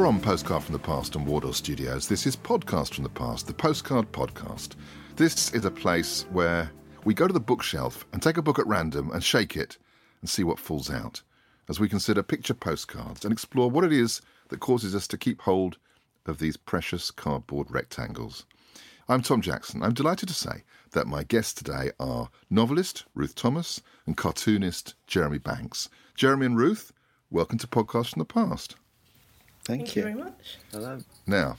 From Postcard from the Past and Wardour Studios, this is Podcast from the Past, the Postcard Podcast. This is a place where we go to the bookshelf and take a book at random and shake it and see what falls out as we consider picture postcards and explore what it is that causes us to keep hold of these precious cardboard rectangles. I'm Tom Jackson. I'm delighted to say that my guests today are novelist Ruth Thomas and cartoonist Jeremy Banks. Jeremy and Ruth, welcome to Podcast from the Past. Thank, Thank you. very much. Hello. Now,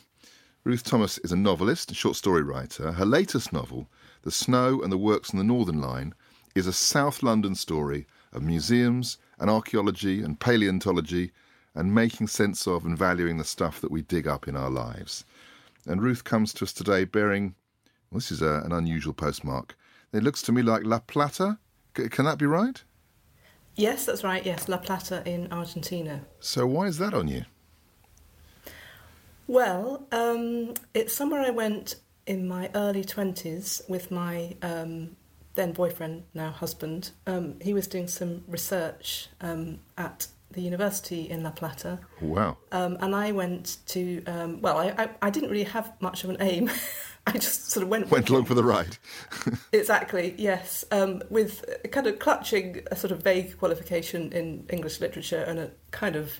Ruth Thomas is a novelist and short story writer. Her latest novel, The Snow and the Works on the Northern Line, is a South London story of museums and archaeology and paleontology and making sense of and valuing the stuff that we dig up in our lives. And Ruth comes to us today bearing, well, this is a, an unusual postmark. It looks to me like La Plata. C- can that be right? Yes, that's right. Yes, La Plata in Argentina. So why is that on you? Well, um, it's somewhere I went in my early 20s with my um, then boyfriend, now husband. Um, he was doing some research um, at the university in La Plata. Wow. Um, and I went to, um, well, I, I, I didn't really have much of an aim. I just sort of went Went along for the ride. Exactly, yes. Um, with kind of clutching a sort of vague qualification in English literature and a kind of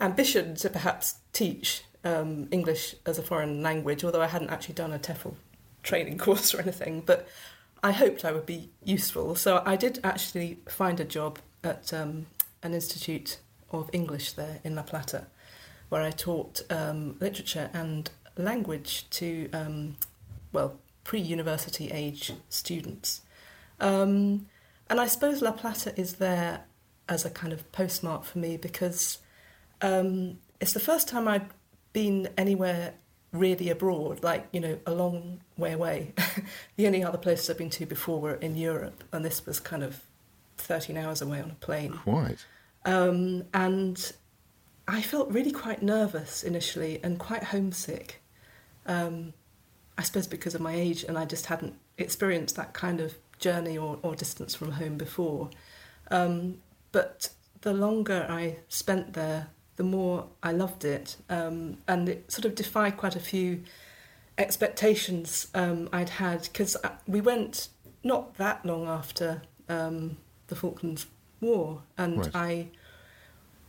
ambition to perhaps teach um, English as a foreign language, although I hadn't actually done a TEFL training course or anything. But I hoped I would be useful. So I did actually find a job at um, an institute of English there in La Plata, where I taught um, literature and language to, um, well, pre university age students. Um, and I suppose La Plata is there as a kind of postmark for me because um, it's the first time I'd been anywhere really abroad, like, you know, a long way away. the only other places I've been to before were in Europe, and this was kind of 13 hours away on a plane. Quite. Um, and I felt really quite nervous initially and quite homesick. Um, I suppose because of my age, and I just hadn't experienced that kind of journey or, or distance from home before. Um, but the longer I spent there, the more I loved it, um, and it sort of defied quite a few expectations um, I'd had because we went not that long after um, the Falklands War, and Right. I,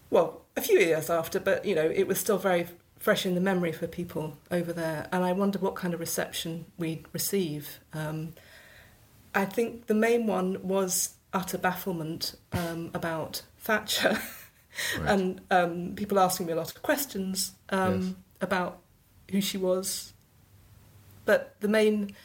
well, a few years after, but you know, it was still very fresh in the memory for people over there, and I wondered what kind of reception we'd receive. Um, I think the main one was utter bafflement um, about Thatcher, Right. and um, people asking me a lot of questions um, Yes. about who she was. But the main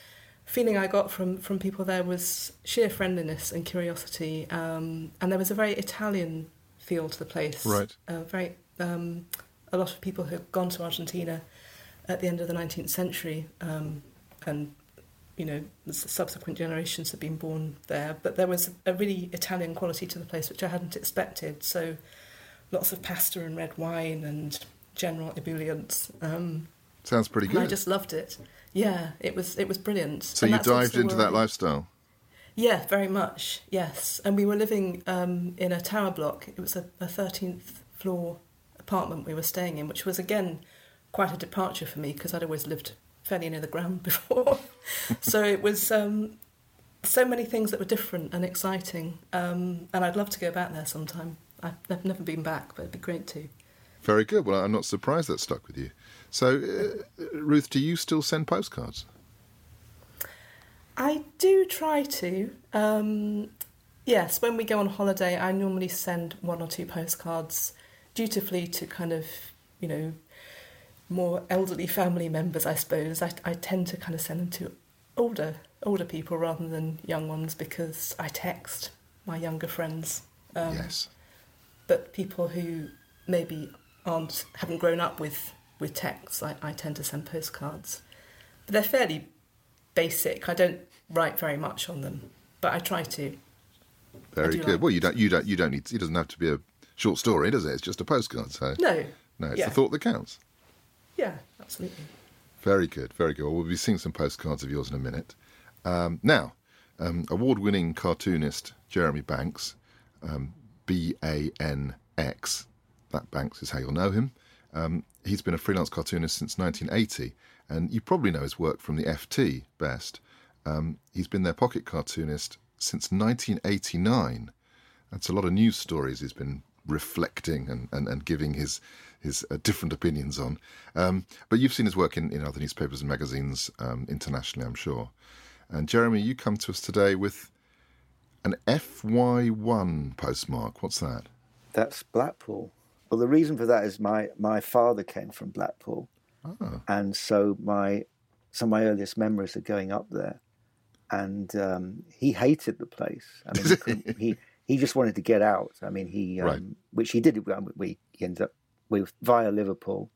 feeling I got from, from people there was sheer friendliness and curiosity, um, and there was a very Italian feel to the place. Right. Uh, very um, a lot of people who had gone to Argentina at the end of the 19th century, um, and you know, subsequent generations have been born there. But there was a really Italian quality to the place which I hadn't expected. So, lots of pasta and red wine and general ebullience. Um, Sounds pretty and I just loved it. Yeah, it was it was brilliant. So And you dived into that lifestyle. Yeah, very much. Yes, and we were living um, in a tower block. It was a, 13th floor apartment we were staying in, which was again quite a departure for me because I'd always lived fairly near the ground before. so it was um, so many things that were different and exciting. Um, and I'd love to go back there sometime. I've never been back, but it'd be great to. Very good. Well, I'm not surprised that stuck with you. So, uh, Ruth, do you still send postcards? I do try to. Um, yes, when we go on holiday, I normally send one or two postcards dutifully to kind of, you know, more elderly family members, I suppose. I, I tend to kind of send them to older older people rather than young ones because I text my younger friends. Um, yes. But people who maybe aren't haven't grown up with with texts, I, I tend to send postcards. But they're fairly basic. I don't write very much on them, but I try to. Very good. Like well, you don't you don't you don't need. It doesn't have to be a short story, does it? It's just a postcard. So no, no, it's yeah. the thought that counts. Yeah, absolutely. Very good, very good. Well, we'll be seeing some postcards of yours in a minute. Um, now, um, award-winning cartoonist Jeremy Banks, um, B A N X. That Banks is how you'll know him. Um, he's been a freelance cartoonist since 1980, and you probably know his work from the FT best. Um, he's been their pocket cartoonist since 1989. That's a lot of news stories he's been reflecting and, and, and giving his his uh, different opinions on. Um, but you've seen his work in, in other newspapers and magazines um, internationally, I'm sure. And Jeremy, you come to us today with an FY1 postmark. What's that? That's Blackpool. Well, the reason for that is my, my father came from Blackpool. Oh. And so my some of my earliest memories are going up there. And um, he hated the place. I mean, he, he, he just wanted to get out. I mean, he um, right. which he did. We he ended up we via Liverpool.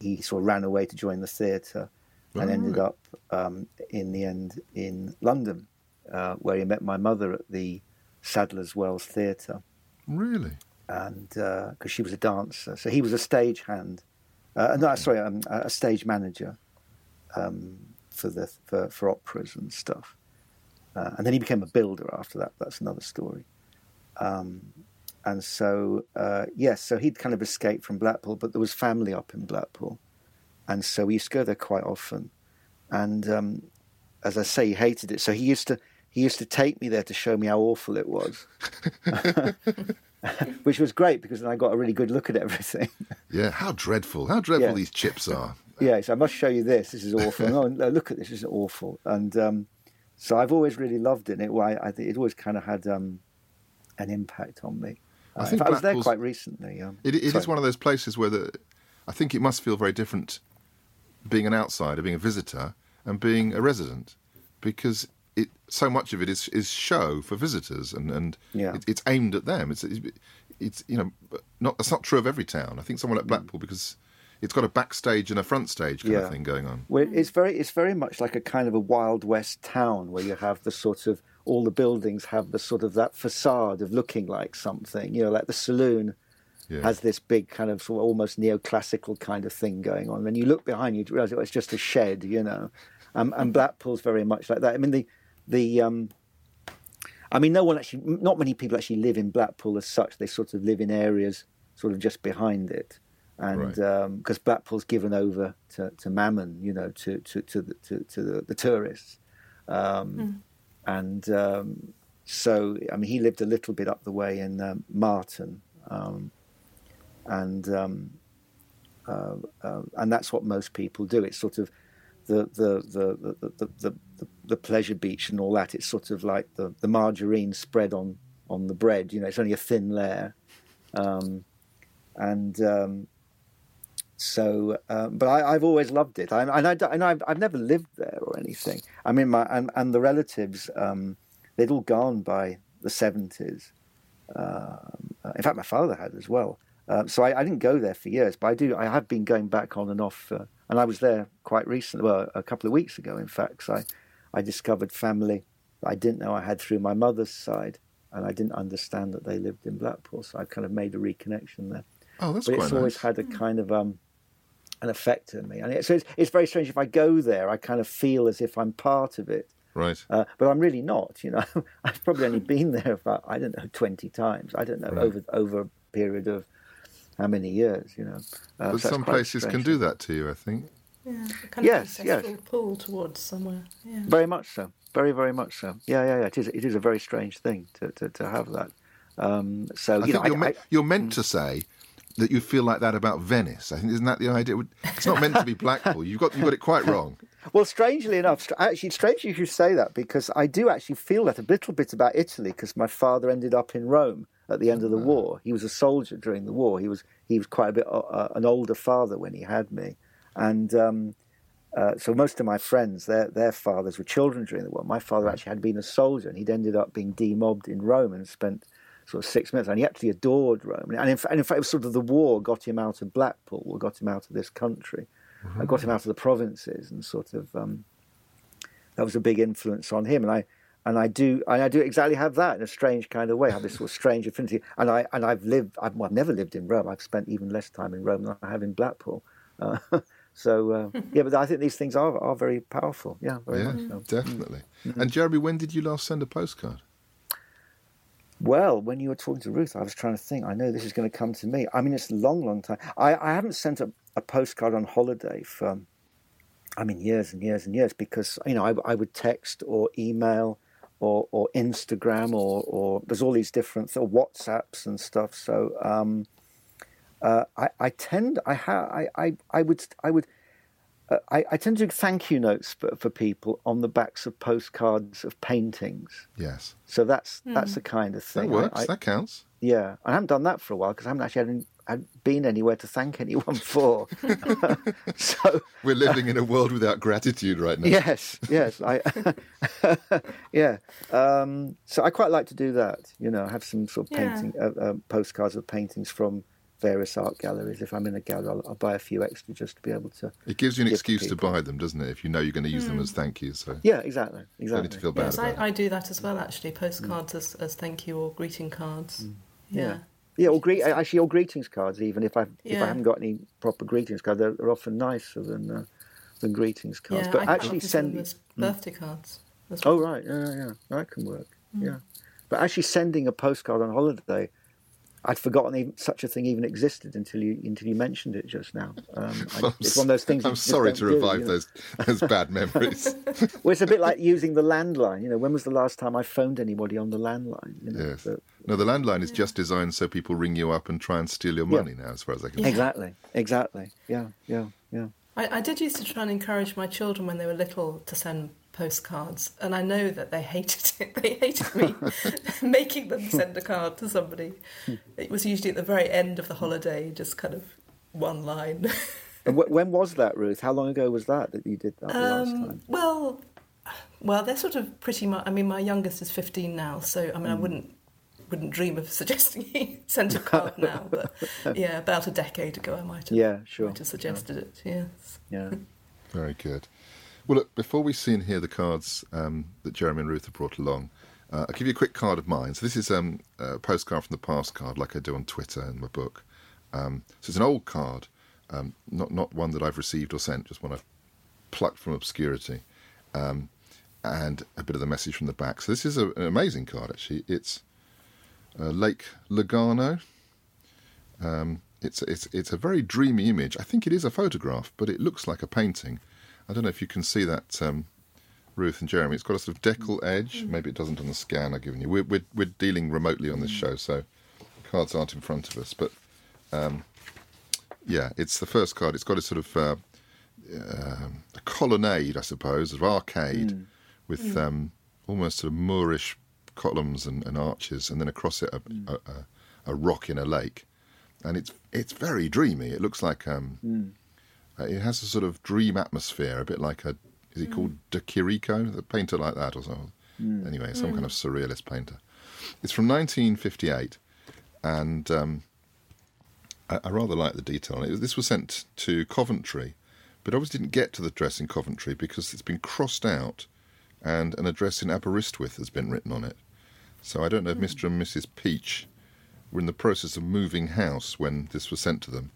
He sort of ran away to join the theatre, and oh, ended right. up um, in the end in London, uh, where he met my mother at the Sadler's Wells Theatre. Really? And because uh, she was a dancer, so he was a stagehand. Uh, no, sorry, um, a stage manager um, for the for, for operas and stuff. Uh, and then he became a builder after that. That's another story. Um, and so, uh, yes, so he'd kind of escaped from Blackpool, but there was family up in Blackpool. And so we used to go there quite often. And um, as I say, he hated it. So he used to he used to take me there to show me how awful it was, which was great because then I got a really good look at everything. Yeah, how dreadful! How dreadful yeah. these chips are. Yes, I must show you this. This is awful. oh, look at this. This is awful. And um, so I've always really loved it. And it, I, I think it always kind of had um, an impact on me. I think I was there quite recently. Um, it, it is one of those places where the, I think it must feel very different being an outsider, being a visitor, and being a resident, because it so much of it is is show for visitors, and and yeah. it, it's aimed at them. It's, it's, it's you know not that's not true of every town. I think someone like Blackpool because it's got a backstage and a front stage kind yeah. of thing going on. Well, it's very it's very much like a kind of a wild west town where you have the sort of all the buildings have the sort of that facade of looking like something. You know, like the saloon yeah. has this big kind of, sort of almost neoclassical kind of thing going on. When you look behind you, you realise oh, it's just a shed. You know, um, and Blackpool's very much like that. I mean, the the um, I mean, no one actually, not many people actually live in Blackpool as such. They sort of live in areas sort of just behind it, and because right. um, Blackpool's given over to, to Mammon, you know, to to to the, to, to the, the tourists. Um, mm and um, so I mean he lived a little bit up the way in um, Marton, um, and um, uh, uh, and that's what most people do. It's sort of the the the the, the, the, the, pleasure beach and all that. It's sort of like the, the margarine spread on on the bread. You know, it's only a thin layer, um, and um, so, um, but I, have always loved it. I, and, I, and I've, I've, never lived there or anything. I mean, my and, and the relatives, um, they'd all gone by the seventies. Uh, in fact, my father had as well. Uh, so I, I, didn't go there for years, but I do. I have been going back on and off, uh, and I was there quite recently. Well, a couple of weeks ago, in fact. I, I discovered family that I didn't know I had through my mother's side, and I didn't understand that they lived in Blackpool. So I kind of made a reconnection there. Oh, that's but quite it's nice. always had a kind of um, an effect on me. And so it's, it's very strange. If I go there, I kind of feel as if I'm part of it. Right. Uh, but I'm really not. You know, I've probably only been there about I don't know twenty times. I don't know right. over over a period of how many years, you know. Uh, but so some places can do that to you, I think. Yeah, kind yes, of yes. pull towards somewhere. Yeah. Very much so. Very, very much so. Yeah, yeah, yeah. It is. It is a very strange thing to to, to have that. Um, so I think know, you're, I, I, you're meant mm. to say that you feel like that about Venice. I think isn't that the idea? It's not meant to be Blackpool. You've got you got it quite wrong. Well, strangely enough, actually, strangely you should say that because I do actually feel that a little bit about Italy because my father ended up in Rome at the end of the war. He was a soldier during the war. He was he was quite a bit uh, uh, an older father when he had me, and um, uh, so most of my friends, their their fathers were children during the war. My father actually had been a soldier, and he'd ended up being demobbed in Rome and spent sort of six months, and he actually adored Rome. And in, and in fact, it was sort of the war got him out of Blackpool, or got him out of this country, mm-hmm. got him out of the provinces, and sort of um, that was a big influence on him. And I and I do and I do exactly have that in a strange kind of way. I have this sort of strange affinity, and I and I've lived. I've, well, I've never lived in Rome. I've spent even less time in Rome than I have in Blackpool. Uh, so uh, yeah, but I think these things are are very powerful. Yeah, very yeah, so. definitely. Mm-hmm. And Jeremy, when did you last send a postcard? Well, when you were talking to Ruth, I was trying to think. I know this is going to come to me. I mean, it's a long, long time. I, I haven't sent a, a postcard on holiday for, I mean, years and years and years because you know I, I would text or email or, or Instagram or, or there's all these different or WhatsApps and stuff. So um, uh, I, I tend I, ha, I, I I would I would uh, I, I, tend to do thank you notes for, for people on the backs of postcards of paintings. Yes. So that's mm. that's the kind of thing. That works. I, that counts. Yeah, I haven't done that for a while because I haven't actually had had been anywhere to thank anyone for. so we're living in a world without gratitude right now. Yes, yes, I, yeah. Um, so I quite like to do that. You know, have some sort of painting yeah. uh, uh, postcards of paintings from various art galleries. If I'm in a gallery, I'll, I'll, buy a few extra just to be able to. It gives you an excuse to, to, buy them, doesn't it? If you know you're going to use mm. them hmm. as thank you. So yeah, exactly, exactly. need to feel bad yes, I, I, do that as well. Actually, postcards mm. as, as thank you or greeting cards. Mm. Yeah. yeah. Yeah, or greet actually, or greetings cards. Even if I yeah. if I haven't got any proper greetings cards, they're, they're often nicer than uh, than greetings cards. Yeah, but I actually, sending hmm. birthday cards. Oh right, yeah, yeah, that can work. Mm. Yeah, but actually, sending a postcard on holiday I'd forgotten even, such a thing even existed until you until you mentioned it just now. Um, I, it's one of those things. I'm sorry to revive do, those those bad memories. well, it's a bit like using the landline. You know, when was the last time I phoned anybody on the landline? You know, yes. But, no, the landline is just designed so people ring you up and try and steal your money yeah. now, as far as I can. Yeah. Exactly. Exactly. Yeah. Yeah. Yeah. I, I did used to try and encourage my children when they were little to send postcards, and I know that they hated it. They hated me making them send a card to somebody. It was usually at the very end of the holiday, just kind of one line. and w- when was that, Ruth? How long ago was that that you did that um, last time? Well, well, they're sort of pretty much. I mean, my youngest is fifteen now, so I mean, mm. I wouldn't wouldn't dream of suggesting he sent a card now, but yeah, about a decade ago, I might have. Yeah, sure. Might have suggested yeah. it. Yes. Yeah. Very good. Well, look, before we see and hear the cards um, that Jeremy and Ruth have brought along, uh, I'll give you a quick card of mine. So this is um, a postcard from the past card, like I do on Twitter in my book. Um, so it's an old card, um, not not one that I've received or sent, just one I've plucked from obscurity, um, and a bit of the message from the back. So this is a, an amazing card, actually. It's uh, Lake Lugano. Um, it's it's it's a very dreamy image. I think it is a photograph, but it looks like a painting. I don't know if you can see that, um, Ruth and Jeremy. It's got a sort of deckle edge. Maybe it doesn't on the scan I've given you. We're, we're, we're dealing remotely on this show, so cards aren't in front of us. But um, yeah, it's the first card. It's got a sort of uh, uh, a colonnade, I suppose, of arcade mm. with mm. Um, almost sort of Moorish columns and, and, arches, and then across it a, mm. a, a, a, rock in a lake. And it's it's very dreamy. It looks like um, mm. Uh, it has a sort of dream atmosphere, a bit like a is he mm. called De Chirico, the painter like that or something. Mm. Anyway, some mm. kind of surrealist painter. It's from 1958, and um, I, I, rather like the detail on it. This was sent to Coventry, but obviously didn't get to the address in Coventry because it's been crossed out, and an address in Aberystwyth has been written on it. So I don't know if Mr. Hmm. and Mrs. Peach were in the process of moving house when this was sent to them.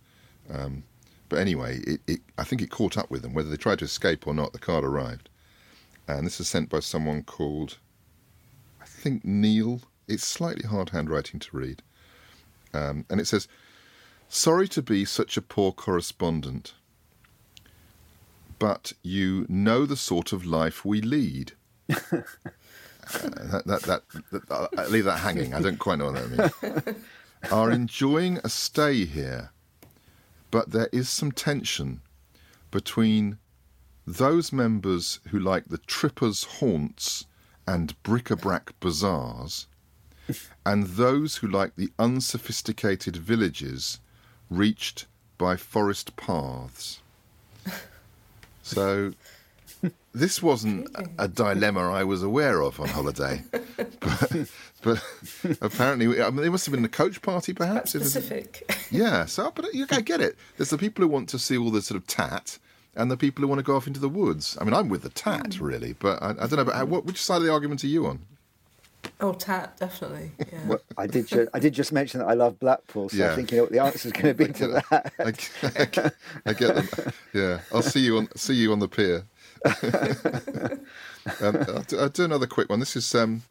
Um, but anyway, it, it, I think it caught up with them. Whether they tried to escape or not, the card arrived. And this is sent by someone called, I think, Neil. It's slightly hard handwriting to read. Um, and it says, Sorry to be such a poor correspondent, but you know the sort of life we lead. uh, that, that, that, that, I'll leave that hanging. I don't quite know what that means. Are enjoying a stay here, but there is some tension between those members who like the trippers' haunts and bric-a-brac bazaars, and those who like the unsophisticated villages reached by forest paths. So this wasn't a dilemma I was aware of on holiday, but, but apparently I mean, it must have been a coach party, perhaps. That's specific. Yeah, so but you, I get it. There's the people who want to see all the sort of tat, and the people who want to go off into the woods. I mean, I'm with the tat mm. really, but I, I don't know. But how, what, which side of the argument are you on? Oh, tat, definitely. Yeah. Well, I did. Ju- I did just mention that I love Blackpool, so yeah. I think you know what the answer is going to be to that. I get, I get them. Yeah, I'll see you on see you on the pier. um, I'll, do, I'll, do, another quick one. This is um,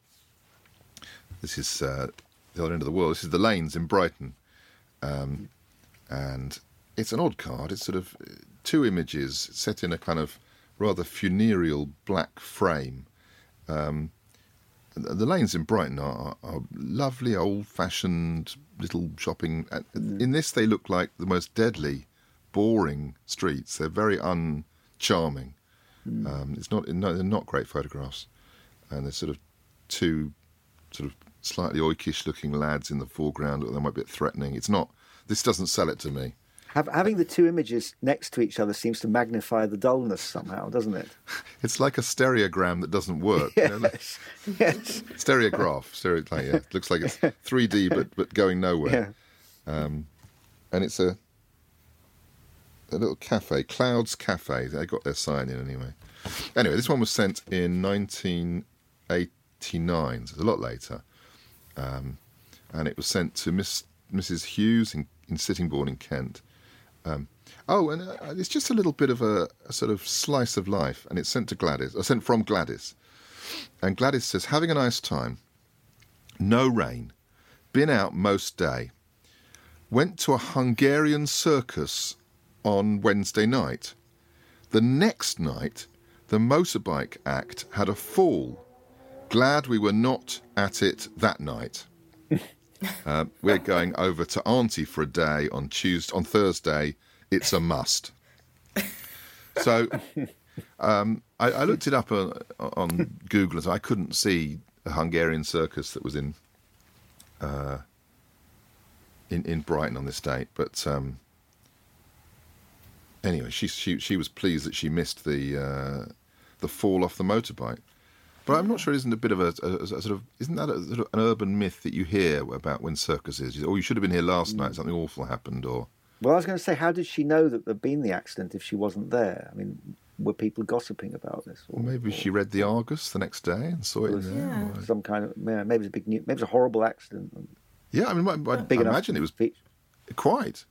this is uh, the other end of the world. This is the lanes in Brighton, um, and it's an odd card. It's sort of two images set in a kind of rather funereal black frame. Um, the lanes in Brighton are, are lovely, old-fashioned little shopping. Mm. In this, they look like the most deadly, boring streets. They're very uncharming. Mm. Um, it's not no, they're not great photographs, and there's sort of two sort of slightly oikish-looking lads in the foreground. They might be a bit threatening. It's not. This doesn't sell it to me. Having the two images next to each other seems to magnify the dullness somehow, doesn't it? It's like a stereogram that doesn't work. yes. You know? yes. Stereograph. Stereo, like, yeah. It looks like it's 3D but, but going nowhere. Yeah. Um, and it's a a little cafe, Clouds Cafe. They got their sign in anyway. Anyway, this one was sent in 1989, so it's a lot later. Um, and it was sent to Miss Mrs. Hughes in, in Sittingbourne in Kent. Um, oh, and uh, it's just a little bit of a, a, sort of slice of life, and it's sent to Gladys, or sent from Gladys. And Gladys says, having a nice time, no rain, been out most day, went to a Hungarian circus on Wednesday night. The next night, the motorbike act had a fall. Glad we were not at it that night. Uh, we're going over to Auntie for a day on Tuesday, on Thursday. It's a must. So um, I, I, looked it up on, on Google, and I couldn't see a Hungarian circus that was in uh, in in Brighton on this date. But um, anyway, she she she was pleased that she missed the uh, the fall off the motorbike. But I'm not sure. Isn't a bit of a, a, a sort of isn't that a, sort of an urban myth that you hear about when circuses? Oh, you should have been here last night. Something awful happened, or. Well, I was going to say, how did she know that there'd been the accident if she wasn't there? I mean, were people gossiping about this? Or, maybe or, she read the Argus the next day and saw it there. Yeah. Some kind of yeah, maybe it's a big, maybe it's a horrible accident. Yeah, I mean, I, I, big I imagine it was quite.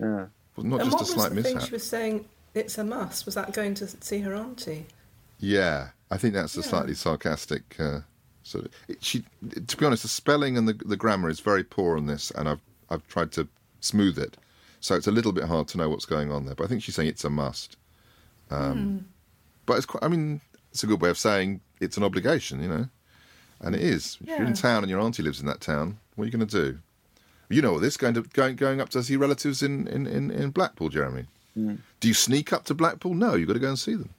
Yeah, well, not and just a slight mishap. Thing she was saying it's a must. Was that going to see her auntie? Yeah, I think that's a yeah. slightly sarcastic uh, sort of. It, she, to be honest, the spelling and the the grammar is very poor on this, and I've I've tried to smooth it, so it's a little bit hard to know what's going on there. But I think she's saying it's a must. Um, mm. But it's quite. I mean, it's a good way of saying it's an obligation, you know, and it is. If you're in town and your auntie lives in that town, what are you going to do? You know this going to going going up to see relatives in in in, in Blackpool, Jeremy. Mm. Do you sneak up to Blackpool? No, you've got to go and see them.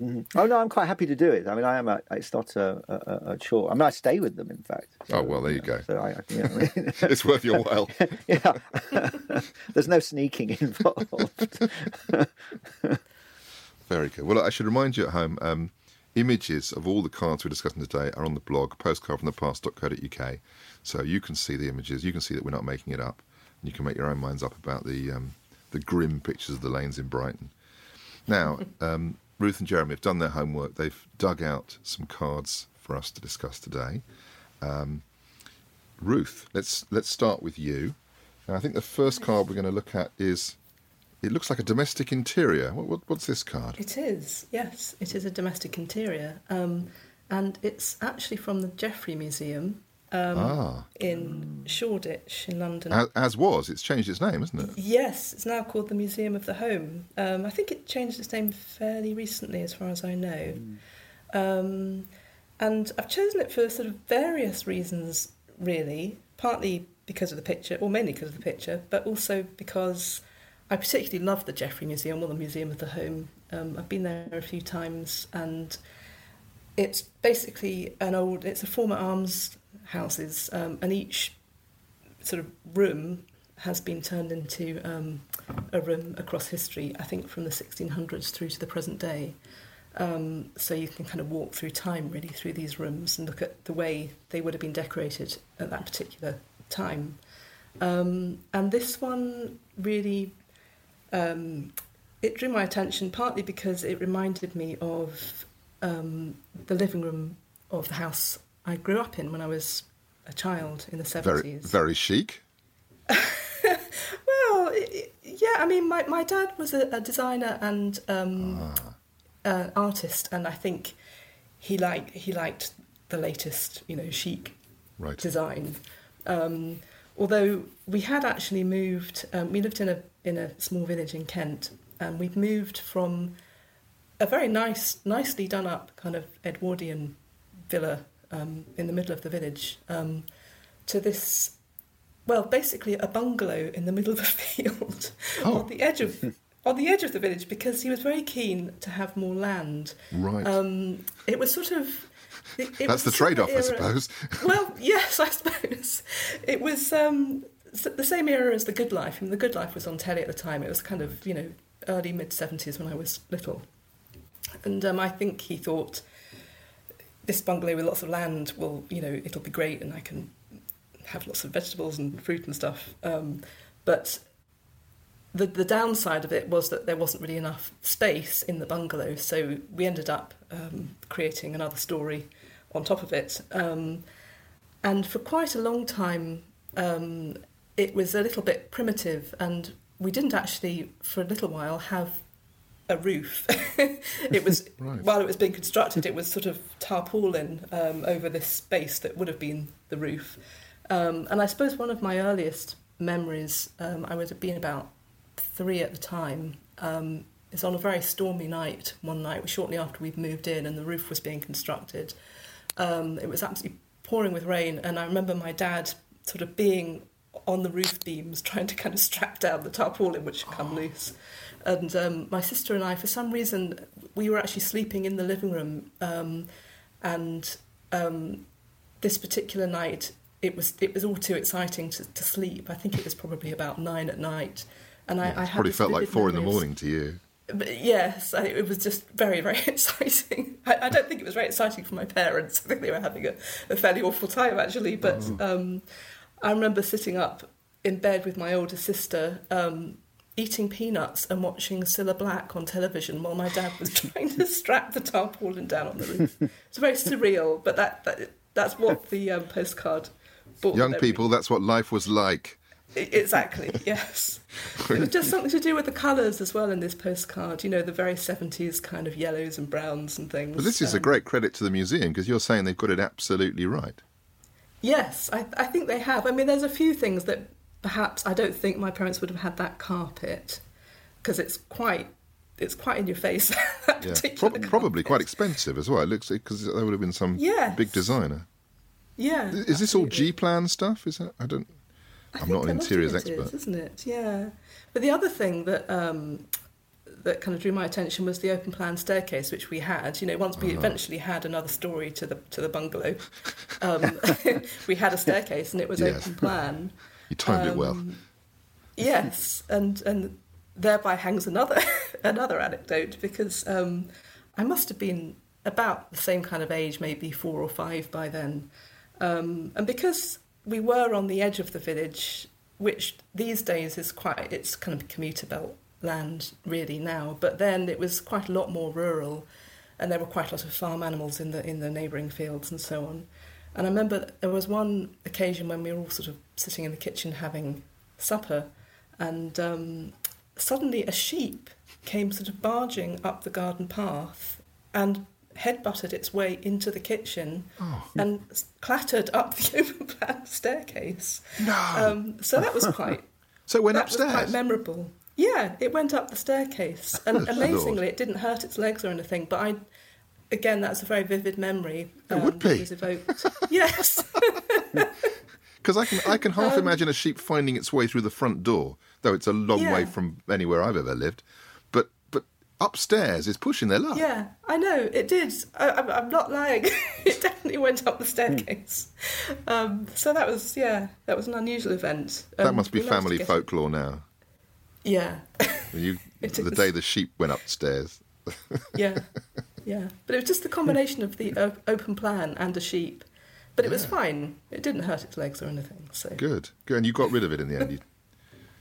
Mm-hmm. Oh no, I'm quite happy to do it. I mean, I am. A, it's not a, a, a, chore. I mean, I stay with them, in fact. So, oh well, there you, know, go. So I, you know, it's worth your while. yeah, there's no sneaking involved. Very good. Well, I should remind you at home. Um, images of all the cards we're discussing today are on the blog postcardfromthepast.co.uk, so you can see the images. You can see that we're not making it up, and you can make your own minds up about the um, the grim pictures of the lanes in Brighton. Now. Um, Ruth and Jeremy have done their homework. They've dug out some cards for us to discuss today. Um, Ruth, let's let's start with you. Now, I think the first card we're going to look at is it looks like a domestic interior. What, what, what's this card? It is, yes, it is a domestic interior, um, and it's actually from the Geffrye Museum um, ah. in Shoreditch in London. As, as, was, it's changed its name, hasn't it? Yes, it's now called the Museum of the Home. Um, I think it changed its name fairly recently, as far as I know. Mm. Um, and I've chosen it for sort of various reasons, really. Partly because of the picture, or mainly because of the picture, but also because I particularly love the Geffrye Museum or the Museum of the Home. Um, I've been there a few times, and it's basically an old. It's a former arms houses, um, and each sort of room has been turned into um, a room across history. I think from the 1600s through to the present day. Um, so you can kind of walk through time really through these rooms and look at the way they would have been decorated at that particular time. Um, and this one really um, it drew my attention partly because it reminded me of um, the living room of the house I grew up in when I was a child in the 70s. Very, very chic. well, it, yeah, I mean, my, my dad was a, a designer and um, ah. uh, artist, and I think he liked he liked the latest, you know, chic right. design. Um, although we had actually moved, um, we lived in a in a small village in Kent, and we'd moved from a very nice, nicely done up kind of Edwardian villa um, in the middle of the village um, to this, well, basically a bungalow in the middle of the field oh. on the edge of on the edge of the village because he was very keen to have more land. Right. Um, it was sort of. It, it That's the trade-off, I suppose. well, yes, I suppose it was um, the same era as The Good Life. And The Good Life was on telly at the time. It was kind of you know early mid seventies when I was little, and um, I think he thought this bungalow with lots of land will, you know, it'll be great and I can have lots of vegetables and fruit and stuff. Um, but the the downside of it was that there wasn't really enough space in the bungalow, so we ended up um, creating another story on top of it. Um, and for quite a long time, um, it was a little bit primitive, and we didn't actually, for a little while, have a roof. it was right. while it was being constructed, it was sort of tarpaulin um, over this space that would have been the roof. Um, and I suppose one of my earliest memories, um, I would have been about three at the time, um, is on a very stormy night. One night, shortly after we'd moved in, and the roof was being constructed. Um, it was absolutely pouring with rain, and I remember my dad sort of being on the roof beams, trying to kind of strap down the tarpaulin, which had come loose. And um, my sister and I, for some reason, we were actually sleeping in the living room. Um, and um, this particular night, it was it was all too exciting to, to sleep. I think it was probably about nine at night, and yeah, I, I probably felt like four in the morning to you. But yes, I, it was just very, very exciting. I, I, don't think it was very exciting for my parents. I think they were having a, a fairly awful time actually. But oh. um, I remember sitting up in bed with my older sister, um, eating peanuts and watching Cilla Black on television while my dad was trying to strap the tarpaulin down on the roof. It's very surreal, but that, that that's what the um, postcard brought. Young people, that's what life was like. Exactly, yes. it was just something to do with the colours as well in this postcard, you know, the very 70s kind of yellows and browns and things. But this is um, a great credit to the museum because you're saying they've got it absolutely right. Yes, I, I think they have. I mean, there's a few things that perhaps I don't think my parents would have had that carpet because it's quite it's quite in your face. yeah. Pro- probably quite expensive as well. It looks because there would have been some yes. big designer. Yeah. Is absolutely. this all G plan stuff? Is that I don't. I I'm not an interiors expert, is, isn't it? Yeah. But the other thing that um, that kind of drew my attention was the open plan staircase, which we had. You know, once we uh-huh. eventually had another story to the to the bungalow, um, we had a staircase and it was yes. open plan. You timed um, it well. Um, yes, and and thereby hangs another another anecdote because um, I must have been about the same kind of age, maybe four or five by then, um, and because we were on the edge of the village, which these days is quite it's kind of commuter belt land really now, but then it was quite a lot more rural, and there were quite a lot of farm animals in the in the neighbouring fields and so on. And I remember there was one occasion when we were all sort of sitting in the kitchen having supper, and um, suddenly a sheep came sort of barging up the garden path, and headbutted its way into the kitchen Oh. and clattered up the open plan staircase. No. Um, so that was quite so it went that was quite memorable. Yeah, it went up the staircase, and amazingly, it didn't hurt its legs or anything. But I, again, that's a very vivid memory. um, It would that be. was evoked. yes, Because I can, I can Um, half imagine a sheep finding its way through the front door, though it's a long way from anywhere I've ever lived. But but upstairs is pushing their luck. yeah, I know it did. I, I'm, I'm not lying. it definitely went up the staircase. Um, so that was yeah, that was an unusual event. That Um, must be we managed to family folklore now. Yeah, You, It the is. day the sheep went upstairs. yeah, yeah. But it was just the combination of the o- open plan and a sheep. But it was fine. It didn't hurt its legs or anything. So Good, good. And you got rid of it in the end. You,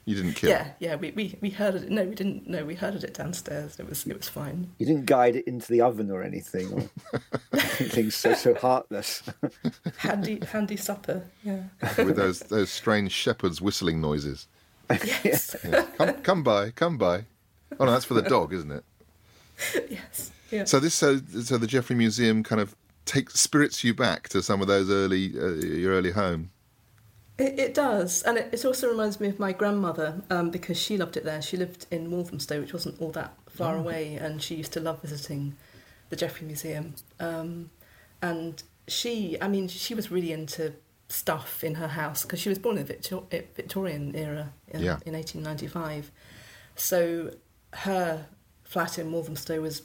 you didn't kill. It. Yeah, yeah, we, we, we herded it. No, we didn't. No, we herded it downstairs. It was it was fine. You didn't guide it into the oven or anything, or anything so so heartless. Handy handy supper. Yeah. with those those strange shepherd's whistling noises. Yes. Come, come by, come by. Oh no, that's for the dog, isn't it? yes. Yeah. So this, so so the Geffrye Museum kind of takes spirits you back to some of those early uh, your early home. It, it does, and it, it also reminds me of my grandmother um, because she loved it there. She lived in Walthamstow, which wasn't all that far away, and she used to love visiting the Geffrye Museum. Um, and she, I mean, she was really into stuff in her house because she was born in the Victor- eh, Victorian era in, Yeah. in 1895. So her flat in Walthamstow was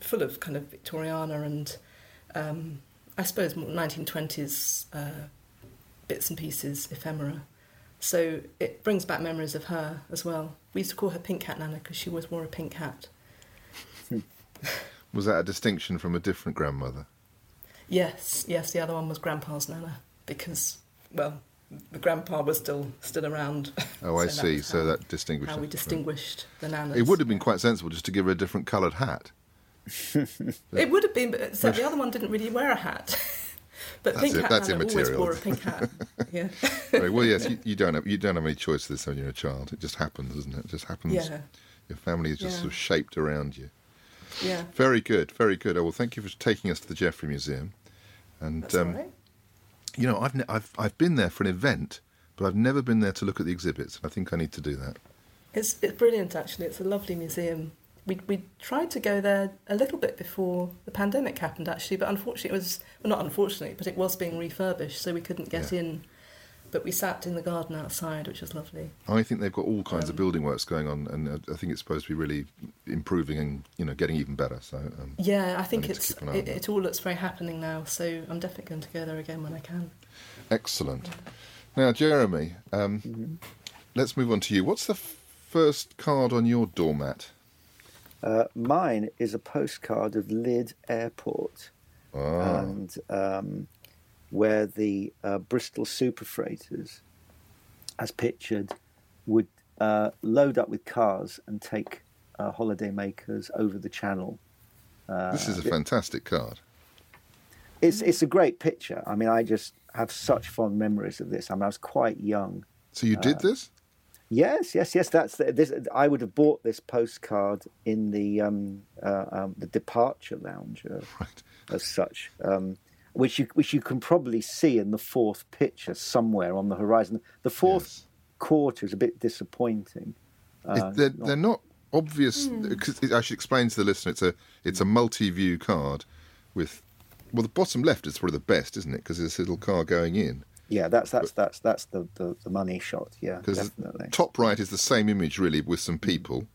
full of kind of Victoriana and um, I suppose 1920s uh, bits and pieces, ephemera. So it brings back memories of her as well. We used to call her Pink Hat Nana because she always wore a pink hat. Was that a distinction from a different grandmother? Yes, yes, the other one was Grandpa's Nana because, well, the grandpa was still still around. Oh, I see. was So that distinguished. how we distinguished the nanas. It would have been quite sensible just to give her a different coloured hat. It would have been, but so the other one didn't really wear a hat. but That's Pink it- Hat that's Nana always immaterial. wore a pink hat. Yeah, Right, well, yes, you, you don't have you don't have any choice of this when you're a child. It just happens, doesn't it? It just happens. yeah, Your family is just Yeah. sort of shaped around you. yeah. Very good, very good. Oh, well, thank you for taking us to the Geffrye Museum. And That's um, right. You know, I've, ne- I've I've been there for an event, but I've never been there to look at the exhibits. And I think I need to do that. It's it's brilliant actually. It's a lovely museum. We we tried to go there a little bit before the pandemic happened actually, but unfortunately it was well not unfortunately, but it was being refurbished, so we couldn't get Yeah. in. But we sat in the garden outside, which was lovely. I think they've got all kinds of Um, building works going on, and uh, I think it's supposed to be really improving and you know getting even better. So um, Yeah, I think need to it's keep an eye on it, it all looks very happening now. So I'm definitely going to go there again when I can. excellent. Now, Jeremy, um, let's move on to you. What's the f- first card on your doormat? Uh, mine is a postcard of Lydd Airport, Ah, and um, where the uh, Bristol super freighters, as pictured, would uh, load up with cars and take uh, holidaymakers over the channel. Uh, this is a fantastic card. It's it's a great picture. I mean, I just have such fond memories of this. I mean, I was quite young. So you Uh, did this? Yes, yes, yes. That's the, this. I would have bought this postcard in the um, uh, um, the departure lounge uh, Right. as such, um, which you which you can probably see in the fourth picture somewhere on the horizon. The fourth Yes. quarter is a bit disappointing. Uh, It- they're, not- they're not obvious. Cause I should explain to the listener. It's a it's a multi-view card with well, the bottom left is probably the best, isn't it? Because there's a little car going in. yeah, that's that's that's that's the, the, the money shot. Yeah, Because definitely. top right is the same image really with some people,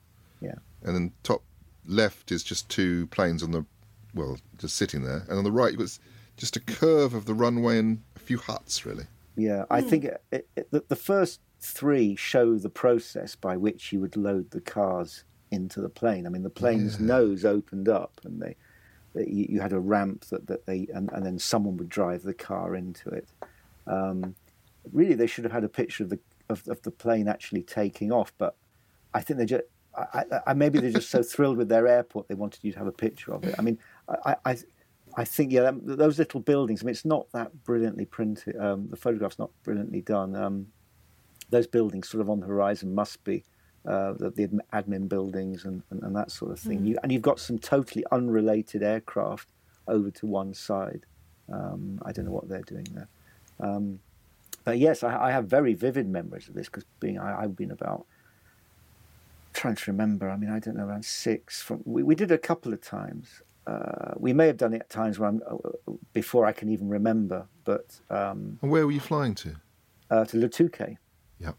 Yeah, and then top left is just two planes on the well, just sitting there, and on the right was just a curve of the runway and a few huts really. yeah. I think it, it, the, the first three show the process by which you would load the cars into the plane. I mean, the plane's nose opened up, and they, they you, you had a ramp that, that they and, and then someone would drive the car into it. Um, really, they should have had a picture of the of, of the plane actually taking off, but I think they just. I, I, I, maybe they're just so thrilled with their airport they wanted you to have a picture of it. I mean, I, I, I think yeah, that- those little buildings. I mean, it's not that brilliantly printed. Um, the photograph's not brilliantly done. Um, those buildings sort of on the horizon must be uh, the, the admin buildings and, and, and that sort of thing. You, and you've got some totally unrelated aircraft over to one side. Um, I don't know what they're doing there. Um, but yes, I, I, have very vivid memories of this because being I, have been about trying to remember. I mean, I don't know, around six. From we, we did a couple of times. Uh, we may have done it at times where I'm, uh, before I can even remember. But um, and where were you flying to? Uh, to Le Touquet. Yep.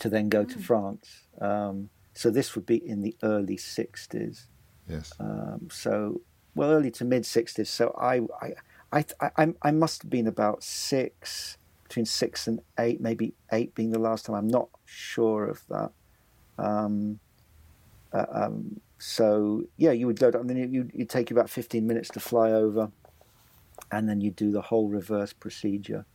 To then go to France. Um, so this would be in the early '60s. Yes. Um, so well, early to mid '60s. So I, I, I, I, I must have been about six, between six and eight, maybe eight being the last time. I'm not sure of that. Um, uh, um, so yeah, you would load up, and then you you take you about 15 minutes to fly over, and then you'd do the whole reverse procedure.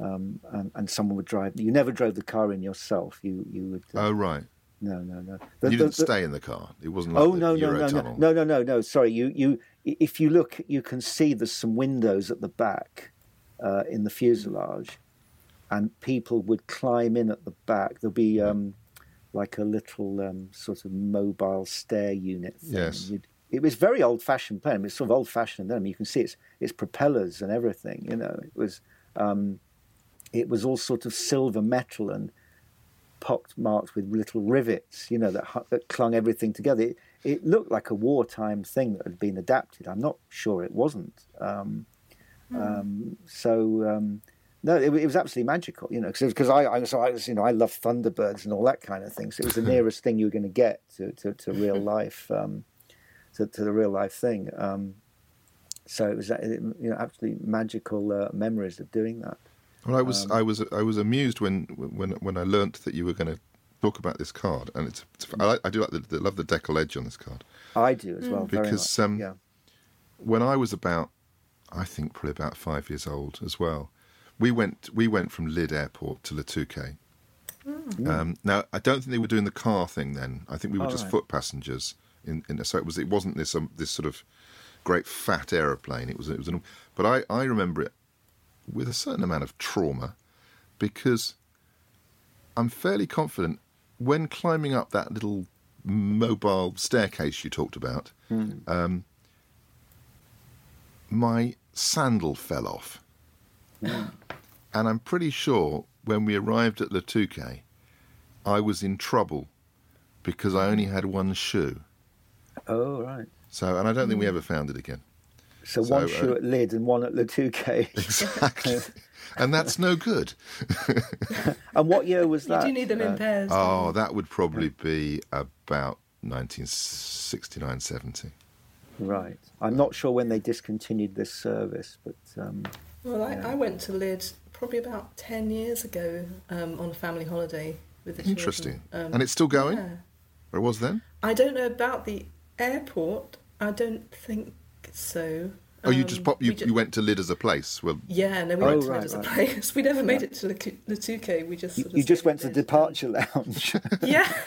Um, and, and, someone would drive. You never drove the car in yourself. You you would. Uh, oh right. No, no, no. The, you didn't the, stay in the car. It wasn't like oh, the no, no, no, tunnel. no, no, no, no. Sorry, you, you. If you look, you can see there's some windows at the back uh, in the fuselage, and people would climb in at the back. There'll be um, like a little um, sort of mobile stair unit. Thing. Yes. You'd, it was very old-fashioned plane. It's sort of old-fashioned then. I mean, You can see its its propellers and everything. You know, it was um, it was all sort of silver metal and pocked marked with little rivets, you know, that, that clung everything together. It, it, looked like a wartime thing that had been adapted. I'm not sure it wasn't. Um, mm. um, so um, no, it, it, was absolutely magical, you know, because I, I, so I, was, you know, I love Thunderbirds and all that kind of thing. So it was the nearest thing you were going to get to, to, to real life, um, to, to, the real life thing. Um, so it was, you know, absolutely magical uh, memories of doing that. Well, I was um, I was I was amused when when when I learnt that you were going to talk about this card, and it's, it's I, I, do like the, the, love the deckle edge on this card. I do as well because um, yeah. when I was about I think probably about five years old as well, we went we went from Lydd Airport to Touquet. Mm. Um, now I don't think they were doing the car thing then. I think we were oh, just right. foot passengers. In, in so it was it wasn't this um, this sort of great fat aeroplane. It was it was an, but I I remember it with a certain amount of trauma because I'm fairly confident when climbing up that little mobile staircase you talked about, mm. um, my sandal fell off. Yeah. And I'm pretty sure when we arrived at Le Touquet, I was in trouble because I only had one shoe. Oh, right. So, and I don't think we hmm. ever found it again. So, so one uh, shoe at Lydd and one at Le Touquet. Exactly. and that's no good. and what year was that? You do need them in uh, pairs. Oh, that would probably be about 1969 70. Right. I'm not sure when they discontinued this service, but. Um, well, I, yeah. I, went to Lydd probably about 10 years ago um, on a family holiday with the Interesting. Um, and it's still going? Yeah. Or it was then? I don't know about the airport. I don't think so. Oh, you just um, pop. You, just, you went to Lydd as a place. Well, yeah, no, we oh, went to right, Lydd as a place. We never made it to the, the Touquet. We just you, you just went to the departure lounge. yeah,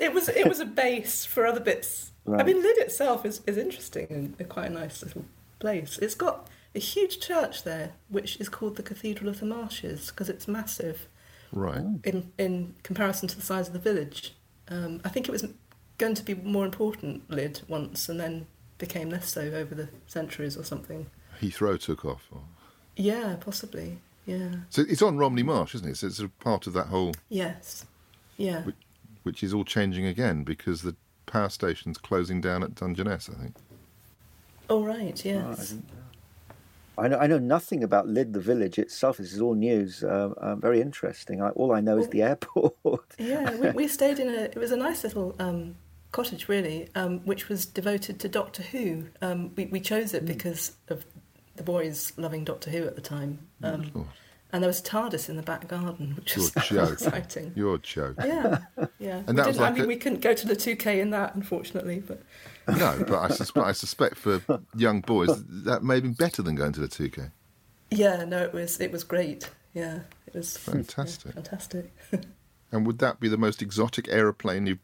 it was it was a base for other bits. Right. I mean, Lydd itself is is interesting and quite a nice little place. It's got a huge church there, which is called the Cathedral of the Marshes because it's massive. Right. In in comparison to the size of the village, um, I think it was going to be more important Lydd once, and then became less so over the centuries or something. Heathrow took off. Or... Yeah, possibly. Yeah. So it's on Romney Marsh, isn't it? So it's a part of that whole. Yes. Yeah. Which, which is all changing again because the power station's closing down at Dungeness, I think. Oh right, yes. Oh, I, know, I know nothing about Lydd, the village itself. This is all news. Uh, uh, very interesting. I, all I know well, is the airport. yeah, we, we, stayed in a. It was a nice little um, cottage, really, um, which was devoted to Doctor Who. Um, we, we, chose it mm. because of the boys loving Doctor Who at the time. Um, and there was TARDIS in the back garden, which was exciting. Your joke. Yeah, yeah. And that was like I mean, a... we couldn't go to the Touquet in that, unfortunately, but. No, but I suspect, I suspect for young boys that may have been better than going to the Touquet. Yeah, no, it was it was great. Yeah, it was fantastic. Yeah, fantastic. and would that be the most exotic aeroplane you've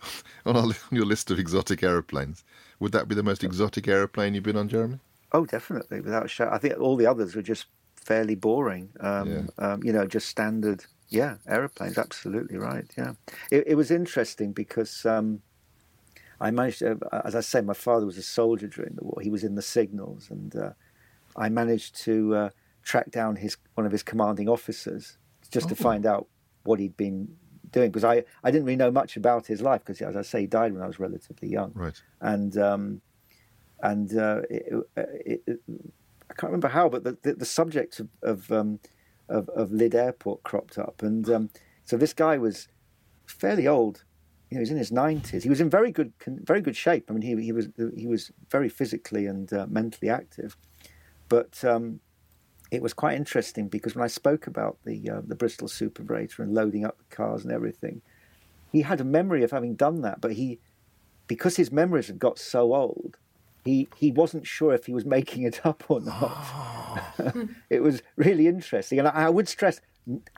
on, our, on your list of exotic aeroplanes, would that be the most exotic aeroplane you've been on, Jeremy? Oh, definitely, without a shadow. I think all the others were just fairly boring. Um, yeah. um, you know, just standard, yeah, aeroplanes. Absolutely right. Yeah, it, it was interesting because um, I managed, to, as I say, my father was a soldier during the war. He was in the signals, and uh, I managed to uh, track down his one of his commanding officers just oh. to find out what he'd been doing because I, I didn't really know much about his life because as I say he died when I was relatively young right and um, and uh, it, it, it, I can't remember how but the, the, the subject of of, um, of, of Lydd Airport cropped up and um, so this guy was fairly old you know, he was in his nineties. He was in very good, very good shape. I mean, he he was he was very physically and uh, mentally active, but um, it was quite interesting because when I spoke about the uh, the Bristol Super and loading up the cars and everything, he had a memory of having done that, but he, because his memories had got so old, he he wasn't sure if he was making it up or not. it was really interesting, and I, I, would stress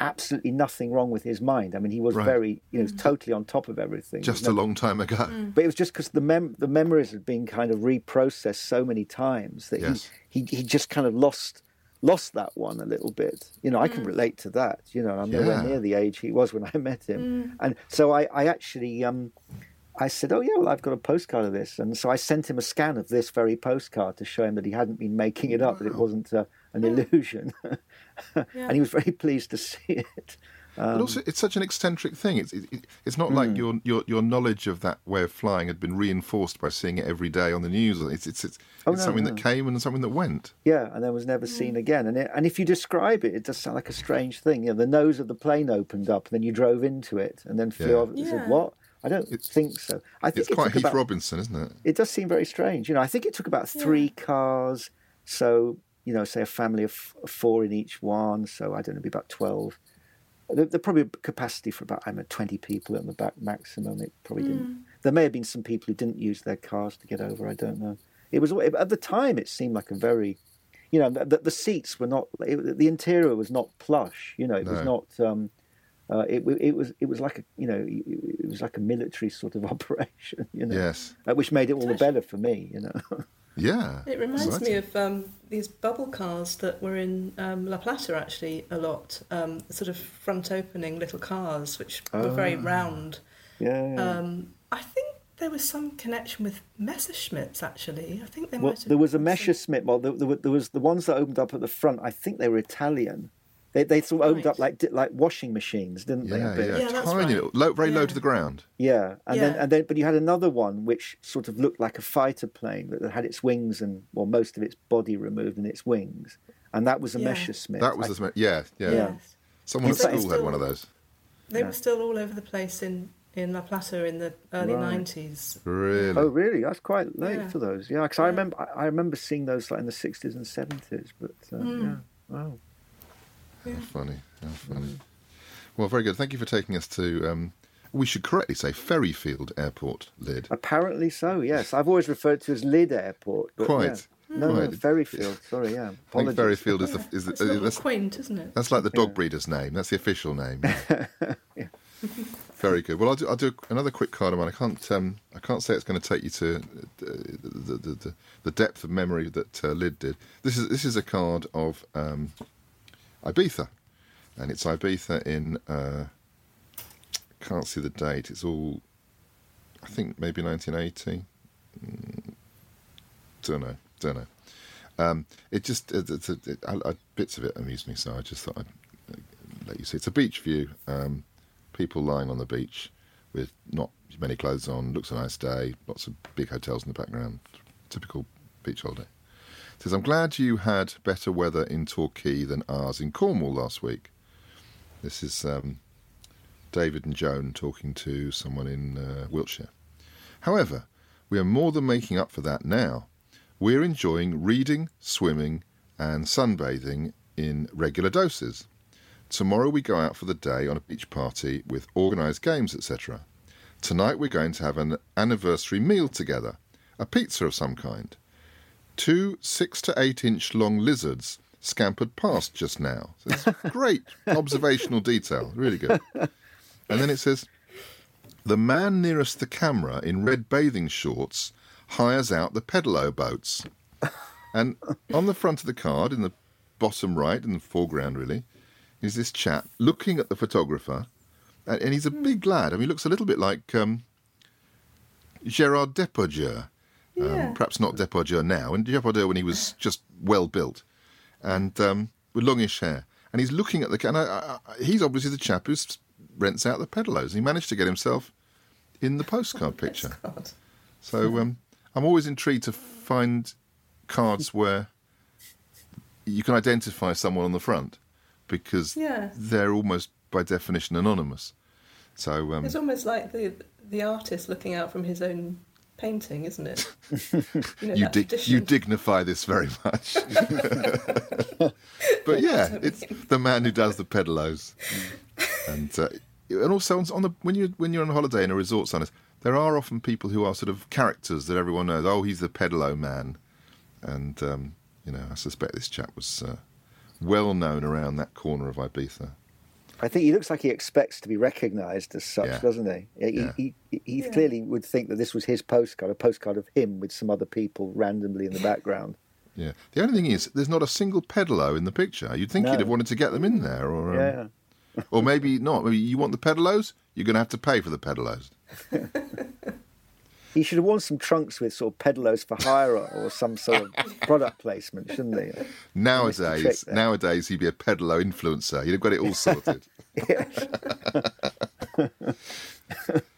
absolutely nothing wrong with his mind. I mean, he was right. very, you know, mm. totally on top of everything. Just a long time ago. Mm. But it was just because the mem- the memories had been kind of reprocessed so many times that yes. he, he he just kind of lost lost that one a little bit. You know, I can mm. relate to that. You know, I'm yeah. nowhere near the age he was when I met him, mm. and so I, I actually, um, I said, "Oh yeah, well, I've got a postcard of this," and so I sent him a scan of this very postcard to show him that he hadn't been making it up, wow. that it wasn't uh, an illusion, yeah. and he was very pleased to see it. Um, but also, it's such an eccentric thing. It's it, it's not mm. like your, your your knowledge of that way of flying had been reinforced by seeing it every day on the news. It's it's it's, oh, it's no, something no. that came and something that went. Yeah, and then was never seen mm. again. And it, and if you describe it, it does sound like a strange thing. You know, the nose of the plane opened up, and then you drove into it, and then flew yeah. off. Yeah. Said, what? I don't it's, think so. I think it's it quite Heath about, Robinson, isn't it? It does seem very strange. You know, I think it took about three yeah. cars. So you know, say a family of four in each one. So I don't know, be about twelve there, there probably capacity for about I don't know, 20 people at the back maximum. It probably mm. didn't. There may have been some people who didn't use their cars to get over. I don't know. It was at the time. It seemed like a very, you know, the, the seats were not. It, the interior was not plush. You know, it no. was not. Um, uh, it, it was it was like a you know it was like a military sort of operation. You know, yes, uh, which made it all the better for me. You know. Yeah. It reminds me of um, these bubble cars that were in um, La Plata actually a lot, um, sort of front opening little cars which oh. were very ah. round. Yeah. yeah. Um, I think there was some connection with Messerschmitts actually. I think they well, might have. There was a Messerschmitt. Well, there, there, there was the ones that opened up at the front. I think they were Italian. They, they sort of opened right. up like like washing machines, didn't yeah, they? Yeah, yeah, tiny, right. low, very yeah. low to the ground. Yeah, and yeah. then and then, but you had another one which sort of looked like a fighter plane that had its wings and well, most of its body removed and its wings, and that was a yeah. Messerschmitt. That was a yeah, yeah. Yes. Someone at school still, had one of those. They were still all over the place in in La Plata in the early nineties. Really? Oh, really? That's quite late yeah. for those. Yeah, because yeah. I remember I remember seeing those like in the sixties and seventies. But uh, mm. yeah, wow. Yeah. How funny. How funny. Well, very good. Thank you for taking us to. Um, we should correctly say Ferryfield Airport, Lydd. Apparently so. Yes, I've always referred to as Lydd Airport. Quite. Yeah. No, no, Ferryfield. Sorry, yeah. Apologies. I think Ferryfield is the is the, uh, that's quaint, isn't it? That's like the dog yeah. breeder's name. That's the official name. yeah. Very good. Well, I'll do, I'll do another quick card of mine. I can't um, I can't say it's going to take you to uh, the, the, the, the, depth of memory that uh, Lydd did. This is this is a card of um, Ibiza, and it's Ibiza in. Uh, can't see the date. It's all, I think maybe 1980. Mm, don't know. Don't know. Um, it just it, it, it, I, I, bits of it amused me, so I just thought I'd uh, let you see. It's a beach view. Um, people lying on the beach with not many clothes on. Looks a nice day. Lots of big hotels in the background. Typical beach holiday says, I'm glad you had better weather in Torquay than ours in Cornwall last week. This is um, David and Joan talking to someone in uh, Wiltshire. However, we are more than making up for that now. We're enjoying reading, swimming, and sunbathing in regular doses. Tomorrow we go out for the day on a beach party with organised games, etc. Tonight we're going to have an anniversary meal together, a pizza of some kind. Two six to eight inch long lizards scampered past just now. So it's great observational detail, really good. And then it says, the man nearest the camera in red bathing shorts hires out the pedalo boats. And on the front of the card, in the bottom right, in the foreground really, is this chap looking at the photographer, and, and he's a big lad. I mean, he looks a little bit like um, Gerard Depardieu. Um, perhaps not Depardieu now, and Depardieu when he was just well built, and um, with longish hair. And he's looking at the. And I, I, I- he's obviously the chap who rents out the pedalos. He managed to get himself in the postcard picture. God. So um, I'm always intrigued to find cards where you can identify someone on the front because Yeah. they're almost by definition anonymous. So um, It's almost like the the artist looking out from his own painting, isn't it? You know, you, dig- you dignify this very much. but yeah, it's the man who does the pedalos, and uh, and also on the when you when you're on holiday in a resort somewhere, there are often people who are sort of characters that everyone knows. Oh, he's the pedalo man, and um, you know I suspect this chap was uh, well known around that corner of Ibiza. I think he looks like he expects to be recognised as such, Yeah. doesn't he? He, Yeah. he, he, he Yeah. clearly would think that this was his postcard, a postcard of him with some other people randomly in the background. Yeah. The only thing is, there's not a single pedalo in the picture. You'd think No. he'd have wanted to get them in there, or um, Yeah. or maybe not. Maybe you want the pedalos, you're going to have to pay for the pedalos. He should have worn some trunks with sort of pedalos for hire or some sort of product placement, shouldn't he? Missed the trick Nowadays, nowadays he'd be a pedalo influencer. He'd have got it all sorted.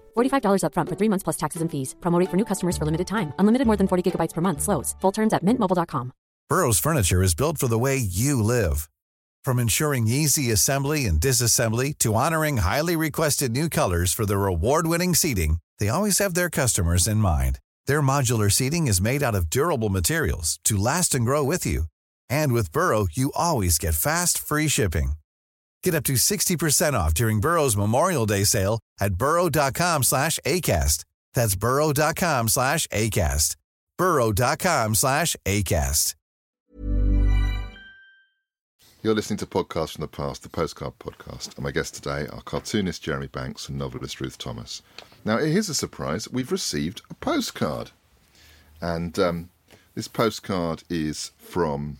$45 upfront for three months plus taxes and fees. Promo rate for new customers for limited time. Unlimited more than 40 gigabytes per month. Slows. Full terms at mintmobile.com. Burrow's furniture is built for the way you live. From ensuring easy assembly and disassembly to honoring highly requested new colors for their award-winning seating, they always have their customers in mind. Their modular seating is made out of durable materials to last and grow with you. And with Burrow, you always get fast, free shipping. Get up to 60% off during Burrow's Memorial Day sale at burrow.com slash ACAST. That's burrow.com slash ACAST. burrow.com slash ACAST. You're listening to Podcasts from the Past, the Postcard Podcast, and my guests today are cartoonist Jeremy Banks and novelist Ruth Thomas. Now, here's a surprise: we've received a postcard, and um, this postcard is from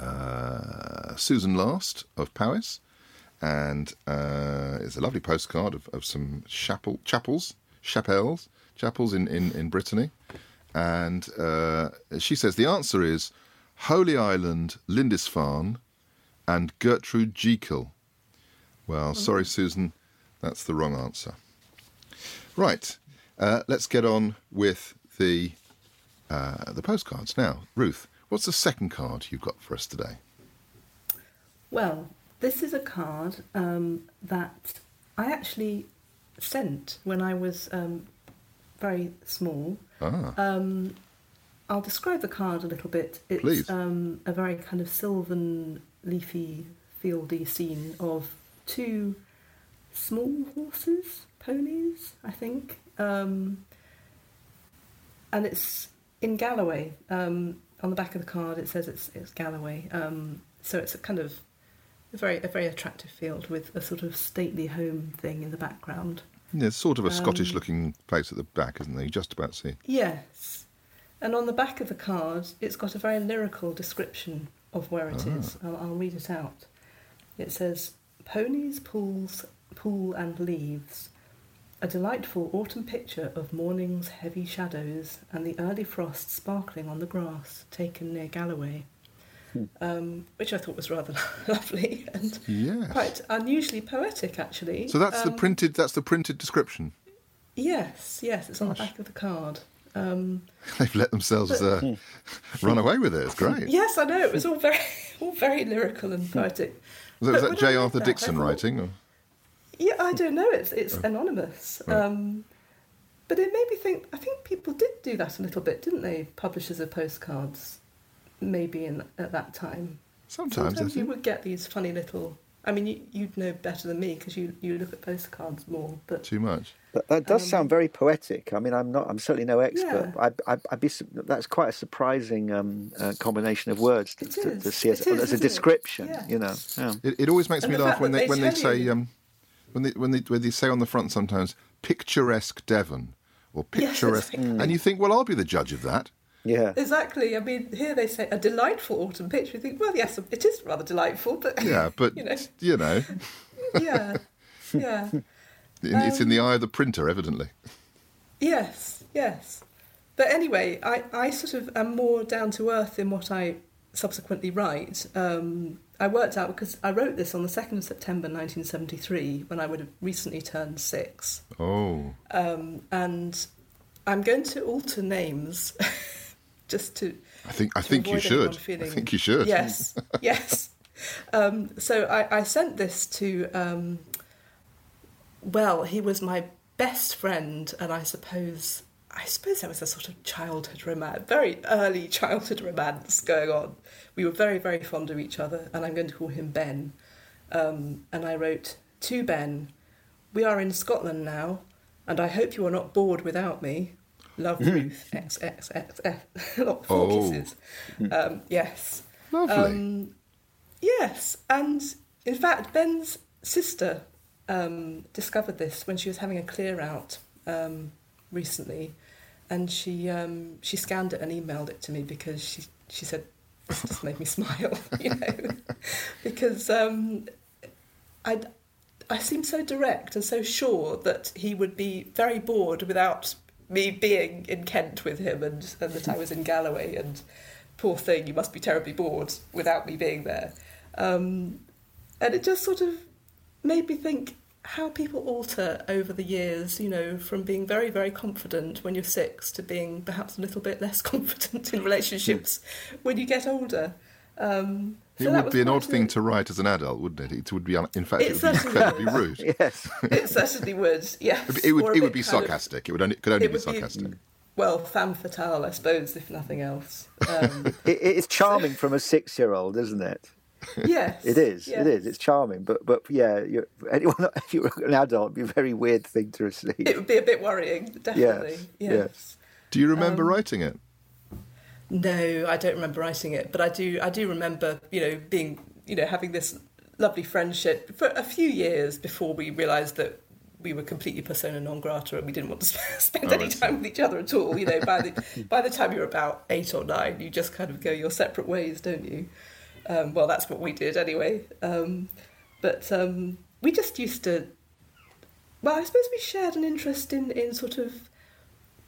uh, Susan Last of Powys, and uh, it's a lovely postcard of, of some chapel, chapels, chapels, chapels in, in, in Brittany. And uh, she says the answer is Holy Island, Lindisfarne, and Gertrude Jekyll. Well, sorry, Susan, that's the wrong answer. Right, uh, let's get on with the uh, the postcards now. Ruth, what's the second card you've got for us today? Well, this is a card um, that I actually sent when I was um, very small. Ah, Um, I'll describe the card a little bit. It's Please. Um, a very kind of sylvan, leafy, fieldy scene of two small horses, ponies, I think. Um, and it's in Galloway. Um, on the back of the card, it says it's it's Galloway. Um, so it's a kind of a very a very attractive field with a sort of stately home thing in the background. Yeah, it's sort of a Um, Scottish-looking place at the back, isn't it? You just about see. Yes. And on the back of the card, it's got a very lyrical description of where it Ah. is. I'll, I'll read it out. It says, Ponies, pools, pool and leaves. A delightful autumn picture of morning's heavy shadows and the early frost sparkling on the grass, taken near Galloway. Um, which I thought was rather lovely and Yes. quite unusually poetic, actually. So that's the Um, printed. That's the printed description. Yes, yes, it's on the back of the card. Um, They've let themselves uh, run away with it. It's great. yes, I know it was all very, all very lyrical and poetic. Was that, was that when I J. read Arthur that, Dixon thought- writing? Or? Yeah, I don't know. It's it's anonymous. Right. Um, but it made me think. I think people did do that a little bit, didn't they? Publishers of postcards, maybe in at that time. Sometimes, Sometimes you would get these funny little. I mean, you, you'd know better than me because you, you look at postcards more. But Too much. That, that does sound very poetic. I mean, I'm not. I'm certainly no expert. Yeah. I, I, I'd be. That's quite a surprising um, uh, combination of words to, to, to see as, It is, as a description. Yeah. You know. Yeah. It, it always makes And me laugh when they they when they say you- um, when they when they when they say on the front sometimes picturesque Devon or Yes, picturesque, exactly. and you think, well, I'll be the judge of that. Yeah. exactly. I mean, here they say a delightful autumn picture. You think, well, yes, it is rather delightful, but Yeah, but you know, you know, yeah, yeah. it's in Um, the eye of the printer, evidently. Yes, yes. But anyway, I, I sort of am more down to earth in what I subsequently write. Um, I worked out because I wrote this on the 2nd of September 1973 when I would have recently turned six. Oh, Um, and I'm going to alter names just to. I think I think you should. I think you should. Yes, yes. Um, so I, I sent this to. Um, well, he was my best friend, and I suppose I suppose there was a sort of childhood romance, very early childhood romance going on. We were very very fond of each other, and I'm going to call him Ben. Um, and I wrote to Ben, "We are in Scotland now, and I hope you are not bored without me." Love Ruth XXXF. Lot four Oh. kisses. Um, yes. Lovely. Um, yes, and in fact, Ben's sister um, discovered this when she was having a clear out um, recently, and she um, she scanned it and emailed it to me because she she said this just made me smile, you know, because um, I I seemed so direct and so sure that he would be very bored without me being in Kent with him and, and that I was in Galloway and poor thing, you must be terribly bored without me being there. Um, and it just sort of made me think how people alter over the years, you know, from being very, very confident when you're six to being perhaps a little bit less confident in relationships when you get older. Um, It so that would be an odd thing to write as an adult, wouldn't it? It would be, in fact, It it, would be certainly incredibly rude. Yes. It certainly would, yes. It would, Or a it would be kind of- sarcastic. it would only, could only it be would sarcastic. well, femme fatale, I suppose, if nothing else. Um, It, it's charming from a six-year-old, isn't it? Yes. It is. yes. It is. It's charming. But but yeah, you're, anyone if you were an adult, it'd be a very weird thing to receive. It would be a bit worrying, definitely. Yes, Yes. yes. Do you Um, remember writing it? No, I don't remember writing it, but I do. I do remember, you know, being, you know, having this lovely friendship for a few years before we realised that we were completely persona non grata and we didn't want to spend Oh, any time with each other at all. You know, by the by the time you're about eight or nine, you just kind of go your separate ways, don't you? Um, well, that's what we did anyway. Um, but um, we just used to. Well, I suppose we shared an interest in in sort of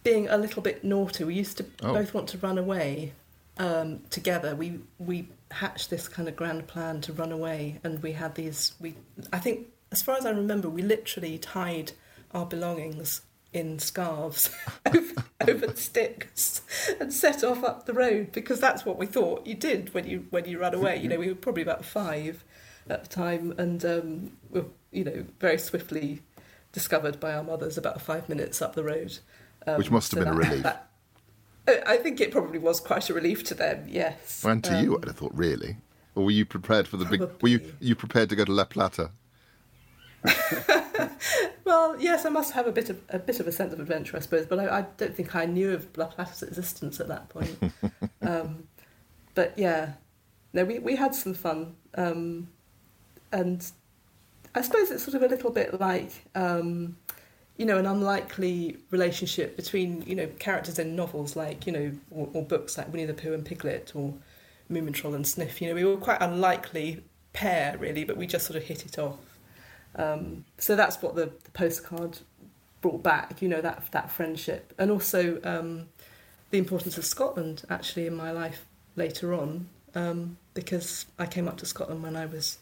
being a little bit naughty. We used to Oh. both want to run away um, together. We we hatched this kind of grand plan to run away, and we had these. We I think, as far as I remember, we literally tied our belongings in scarves over, over sticks and set off up the road because that's what we thought you did when you when you ran away. You know, we were probably about five at the time, and um, were you know very swiftly discovered by our mothers about five minutes up the road. Um, Which must have so been a relief. that- Uh, I think it probably was quite a relief to them. Yes, And to you, Um, I'd have thought, really? Or were you prepared for the big? Were you you prepared to go to La Plata? Well, yes, I must have a bit of a bit of a sense of adventure, I suppose. But I, I don't think I knew of La Plata's existence at that point. um, but yeah, no, we we had some fun, um, and I suppose it's sort of a little bit like um, you know, an unlikely relationship between, you know, characters in novels like, you know, or, or books like Winnie the Pooh and Piglet or Moomin Troll and Sniff. You know, we were quite unlikely pair, really, but we just sort of hit it off. Um, so that's what the, the, postcard brought back, you know, that, that friendship. And also um, the importance of Scotland, actually, in my life later on, um, because I came up to Scotland when I was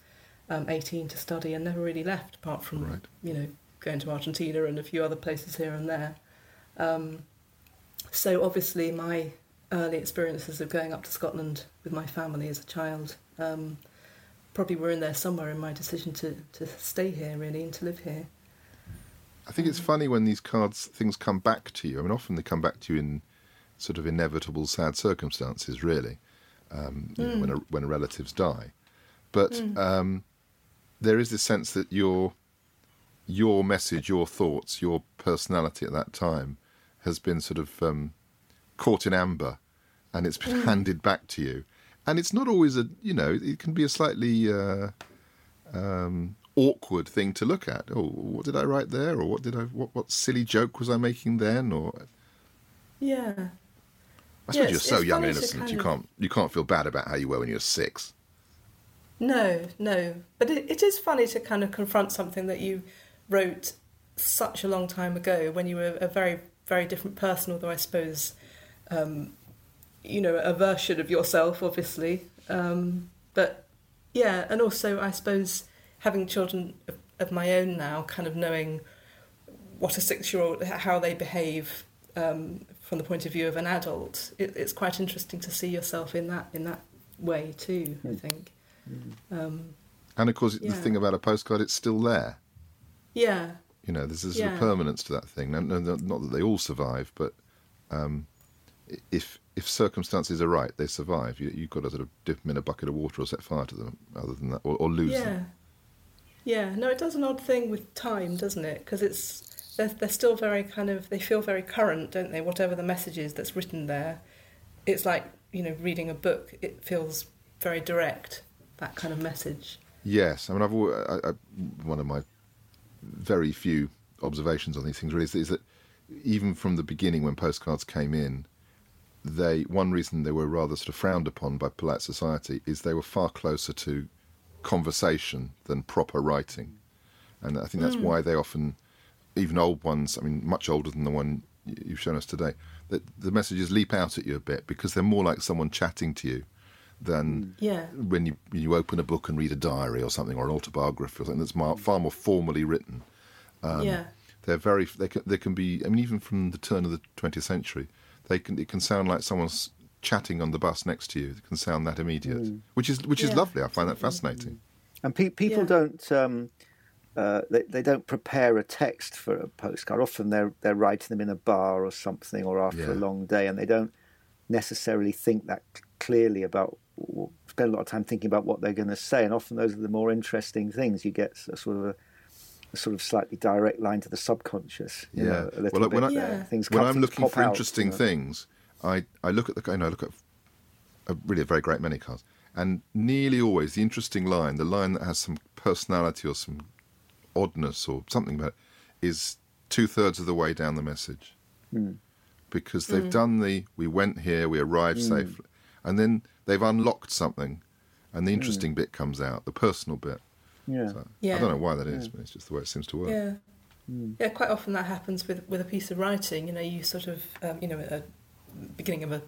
um, 18 to study and never really left, apart from, right. you know, going to Argentina and a few other places here and there. Um, so obviously, my early experiences of going up to Scotland with my family as a child um, probably were in there somewhere in my decision to, to stay here, really, and to live here. I think it's funny when these cards, things come back to you. I mean, often they come back to you in sort of inevitable, sad circumstances, really, um, mm. know, when, a, when relatives die. But mm. um, there is this sense that your your message, your thoughts, your personality at that time has been sort of um, caught in amber, and it's been mm. handed back to you. And it's not always a you know it can be a slightly uh, um, awkward thing to look at. Oh, what did I write there, or what did I what what silly joke was I making then, or yeah. I suppose yeah, you're so young and innocent. You can't you can't feel bad about how you were when you were six. No, no. But it, it is funny to kind of confront something that you wrote such a long time ago when you were a very, very different person, although I suppose, um, you know, a version of yourself, obviously. Um, but yeah, and also I suppose having children of, of my own now, kind of knowing what a six year old, how they behave um, from the point of view of an adult, it, it's quite interesting to see yourself in that in that way too. I think. Um, and of course, yeah. the thing about a postcard, it's still there. Yeah. You know, there's, there's yeah. a permanence to that thing. No, no, not that they all survive, but um, if if circumstances are right, they survive. You, have got to sort of dip them in a bucket of water or set fire to them. Other than that, or, or lose yeah. them. Yeah. No, it does an odd thing with time, doesn't it? Because it's they're, they're still very kind of they feel very current, don't they? Whatever the message is that's written there, it's like you know reading a book. It feels very direct that kind of message. Yes, I mean, I've always, I, I, one of my very few observations on these things really is, is, that even from the beginning, when postcards came in, they one reason they were rather sort of frowned upon by polite society is they were far closer to conversation than proper writing, and I think that's mm. why they often, even old ones, I mean, much older than the one you've shown us today, that the messages leap out at you a bit because they're more like someone chatting to you than mm. yeah. when you you open a book and read a diary or something or an autobiography or something that's far more formally written. Um, yeah, they're very they can they can be. I mean, even from the turn of the 20th century, they can it can sound like someone's chatting on the bus next to you. It can sound that immediate, mm. which is which yeah. is lovely. I find that fascinating. And pe- people yeah. don't. Um, uh, they, they don't prepare a text for a postcard. Often they're they're writing them in a bar or something, or after yeah. a long day, and they don't necessarily think that clearly about spend a lot of time thinking about what they're going to say, and often those are the more interesting things. You get a sort of a, a sort of slightly direct line to the subconscious. yeah. Know, a little well, when, bit, I, yeah. things when I'm looking for out, interesting you know. things, I, I look at the you know I look at a, really a very great many cards, and nearly always the interesting line, the line that has some personality or some oddness or something about it, is two thirds of the way down the message. Mm. Because they've mm. done the, we went here, we arrived mm. safely and then they've unlocked something, and the interesting mm. bit comes out, the personal bit. Yeah. So, yeah. I don't know why that is, yeah. but it's just the way it seems to work. Yeah. Mm. Yeah, quite often that happens with, with a piece of writing. You know, you sort of, um, you know, at the beginning of a,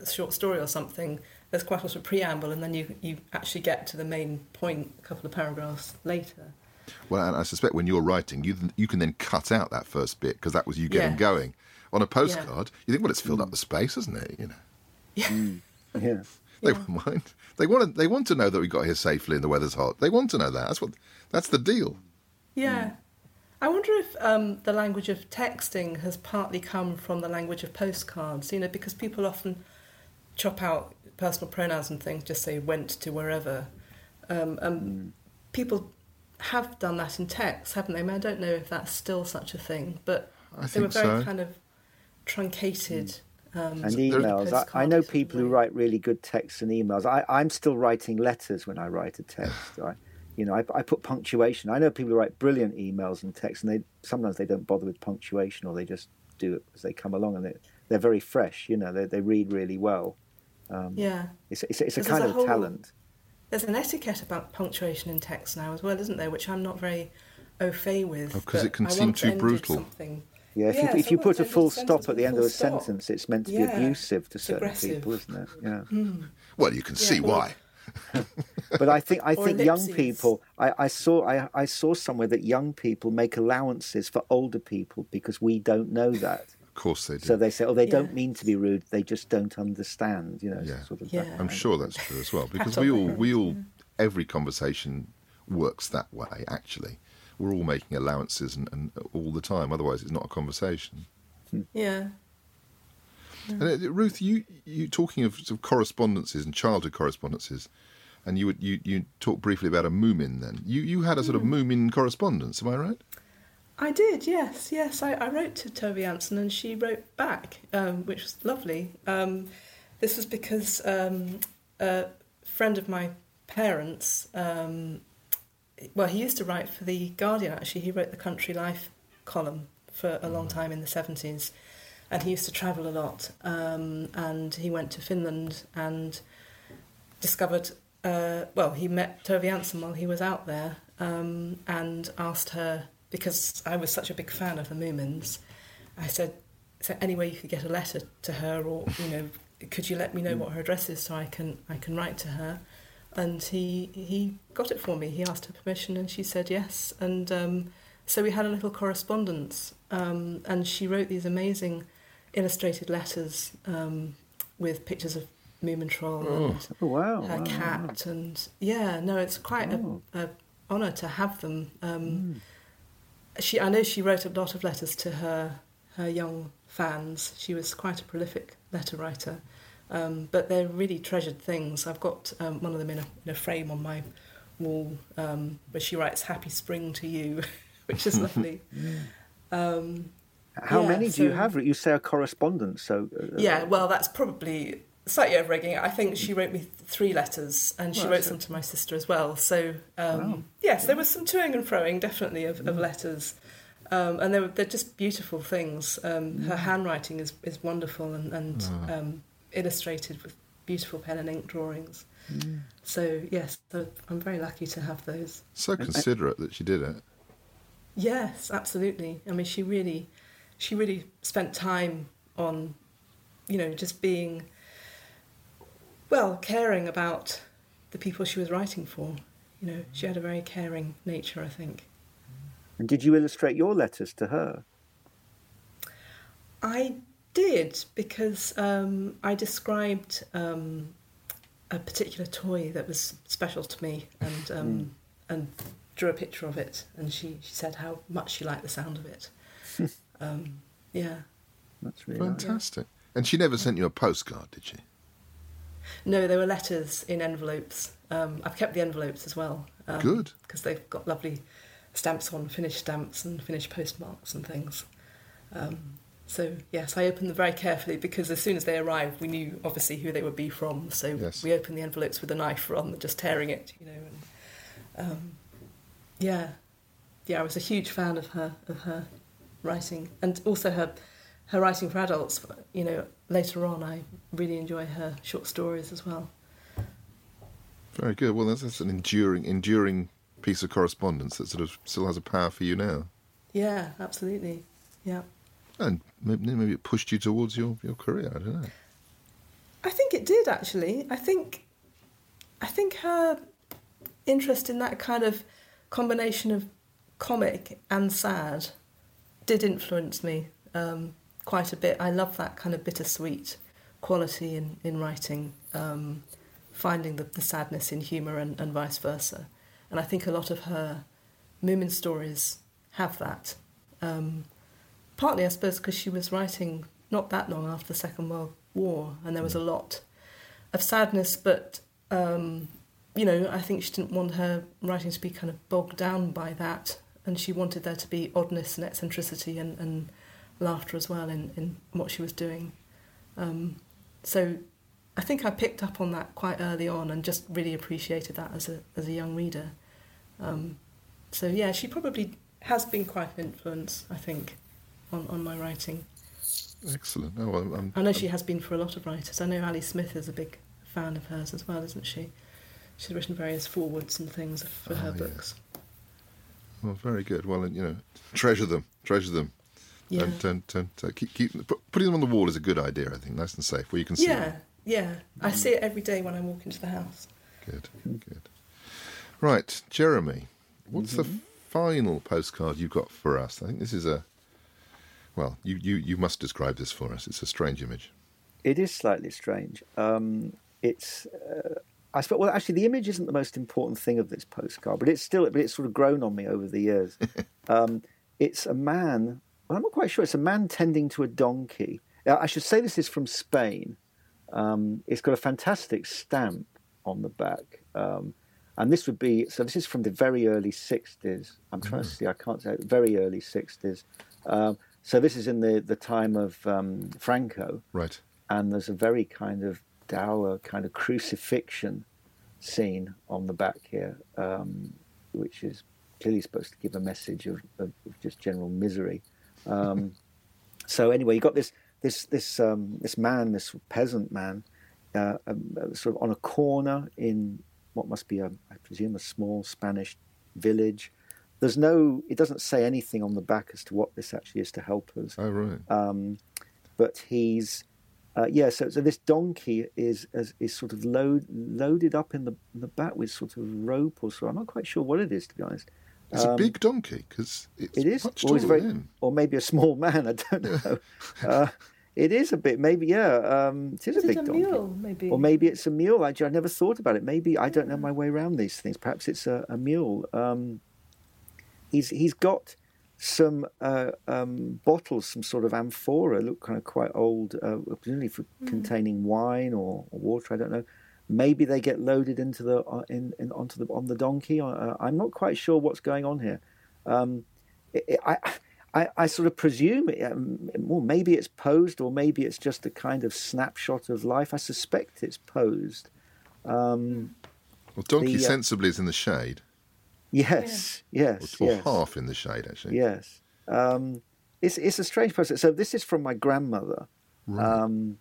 a short story or something, there's quite a lot of preamble, and then you, you actually get to the main point a couple of paragraphs later. Well, and I suspect when you're writing, you you can then cut out that first bit because that was you getting yeah. going. On a postcard, yeah. you think, well, it's filled mm. up the space, hasn't it? You know. Yeah. Mm. Yeah. They won't mind. They want to. They want to know that we got here safely and the weather's hot. They want to know that. That's what. That's the deal. Yeah. Mm. I wonder if um, the language of texting has partly come from the language of postcards. You know, because people often chop out personal pronouns and things, just say went to wherever. Um, mm. People have done that in text, haven't they? I, mean, I don't know if that's still such a thing, but they were very so. kind of truncated. Um, and emails. I, I, know people who write really good texts and emails. I, am still writing letters when I write a text. I, You know, I, I put punctuation. I know people who write brilliant emails and texts, and they sometimes they don't bother with punctuation, or they just do it as they come along, and they, they're very fresh. You know, they they read really well. Um, yeah, it's it's, it's a kind a of whole, talent. There's an etiquette about punctuation in text now as well, isn't there? Which I'm not very au fait with. Because oh, it can seem too brutal. Yeah, if yeah, you, if you put a full stop at the end of a stop. sentence, it's meant to be yeah. abusive to certain aggressive. people, isn't it? Yeah. Mm. Well, you can see why. but I think I think young people. I, I saw I, I saw somewhere that young people make allowances for older people because we don't know that. Of course they do. So they say, "Oh, they yeah. don't mean to be rude; they just don't understand." You know, yeah. Sort of yeah. I'm sure that's true as well because we all we all every conversation works that way. Actually, we're all making allowances and, and all the time. Otherwise, it's not a conversation. Yeah. And uh, Ruth, you you talking of, sort of correspondences and childhood correspondences, and you you you talked briefly about a Moomin. Then you you had a sort of hmm. Moomin correspondence. Am I right? I did. Yes, yes. I, I wrote to Tove Jansson, and she wrote back, um, which was lovely. Um, this was because um, a friend of my parents um, well, he used to write for The Guardian, actually. He wrote the Country Life column for a long time in the 70s. And he used to travel a lot. Um, and he went to Finland and discovered, uh, well, he met Tove Jansson while he was out there um, and asked her, because I was such a big fan of the Moomins, I said, is there any way you could get a letter to her or, you know, could you let me know what her address is so I can I can write to her? and he he got it for me. He asked her permission, and she said yes. And um, so we had a little correspondence, um, and she wrote these amazing illustrated letters um, with pictures of Moomintroll oh. and oh, wow, her wow, cat, wow. and yeah, no, it's quite oh. a, a honour to have them. Mm. She, I know she wrote a lot of letters to her her young fans. She was quite a prolific letter writer. Um, but they're really treasured things. I've got um, one of them in a, in a frame on my wall um, where she writes "Happy Spring to you," which is lovely. Um, How yeah, many do so, you have? You say a correspondence, so uh, yeah. Well, that's probably slightly over egging I think she wrote me three letters, and she well, wrote some to my sister as well. So um, wow. yes, there was some toing and froing, definitely, of, of mm. letters. Um, and they're, they're just beautiful things. Um, her mm. handwriting is, is wonderful, and, and um, illustrated with beautiful pen and ink drawings. Mm. So yes, so I'm very lucky to have those. So considerate that she did it. Yes, absolutely. I mean, she really, she really spent time on, you know, just being, well, caring about the people she was writing for. You know, she had a very caring nature, I think. And did you illustrate your letters to her? I did because um, I described um, a particular toy that was special to me and um, mm. and drew a picture of it. And she, she said how much she liked the sound of it. Um, yeah, that's really fantastic. Nice. And she never sent you a postcard, did she? No, there were letters in envelopes. Um, I've kept the envelopes as well. Um, Good, because they've got lovely stamps on, Finnish stamps and Finnish postmarks and things. Um, so yes, I opened them very carefully because as soon as they arrived, we knew obviously who they would be from. So yes. we opened the envelopes with a knife rather than just tearing it, you know. And um, yeah, yeah, I was a huge fan of her of her writing and also her her writing for adults. You know, later on, I really enjoy her short stories as well. Very good. Well, that's, that's an enduring enduring piece of correspondence that sort of still has a power for you now. Yeah, absolutely. Yeah. And maybe, it pushed you towards your, your career. I don't know. I think it did actually. I think, I think her interest in that kind of combination of comic and sad did influence me um, quite a bit. I love that kind of bittersweet quality in, in writing, um, finding the, the sadness in humour and, and vice versa. And I think a lot of her Moomin stories have that. Um, partly, I suppose, because she was writing not that long after the Second World War, and there was a mm. lot of sadness, but um, you know, I think she didn't want her writing to be kind of bogged down by that, and she wanted there to be oddness and eccentricity and, and laughter as well in, in what she was doing. Um, so I think I picked up on that quite early on and just really appreciated that as a as a young reader. Um, so yeah, she probably has been quite an influence, I think, on, on my writing. Excellent. Oh, well, I'm, I know I'm, she has been for a lot of writers. I know Ali Smith is a big fan of hers as well, isn't she? She's written various forewords and things for her Ah, yes. books. Well, very good. Well, you know, treasure them, treasure them. Yeah. Don't, don't, don't, uh, keep, keep put, putting them on the wall is a good idea. I think nice and safe where you can see. Yeah, them. yeah. I see it every day when I walk into the house. Good, good. Right, Jeremy, what's the final postcard you've got for us? I think this is a. Well, you, you, you must describe this for us. It's a strange image. It is slightly strange. Um, it's, uh, I suppose. Well, actually, the image isn't the most important thing of this postcard, but it's still, but it's sort of grown on me over the years. um, it's a man. Well, I'm not quite sure. It's a man tending to a donkey. Uh, I should say this is from Spain. Um, it's got a fantastic stamp on the back. Um, and this would be so. This is from the very early '60s. I'm trying to see. I can't say very early '60s. Um, so this is in the the time of um, Franco, Right. and there's a very kind of dour kind of crucifixion scene on the back here, um, which is clearly supposed to give a message of, of just general misery. Um, so anyway, you got this this this um, this man, this peasant man, uh, um, uh, sort of on a corner in what must be a, I presume, a small Spanish village. There's no, it doesn't say anything on the back as to what this actually is to help us Oh, right. um, but he's uh, yeah. So, so this donkey is, is is sort of load, loaded up in the in the back with sort of rope or so. I'm not quite sure what it is to be honest. it's a big donkey because it's um, It is, much or, he's taller very, than or maybe a small man. I don't know. uh, it is a bit, maybe yeah. Um, it is, Is a it big a donkey. mule, maybe? Or maybe it's a mule. I, I never thought about it. Maybe I don't know my way around these things. Perhaps it's a, a mule. Um, he's he's got some uh, um, bottles, some sort of amphora, look kind of quite old, uh, presumably for containing wine or, or water. I don't know. Maybe they get loaded into the uh, in, in onto the on the donkey. Uh, I'm not quite sure what's going on here. Um, it, it, I, I I sort of presume, it, um, well, maybe it's posed, or maybe it's just a kind of snapshot of life. I suspect it's posed. Um, Well, donkey the, uh, sensibly is in the shade, yes, yes, or, or yes. half in the shade actually. Yes. Um, it's, it's a strange process. So this is from my grandmother. Um,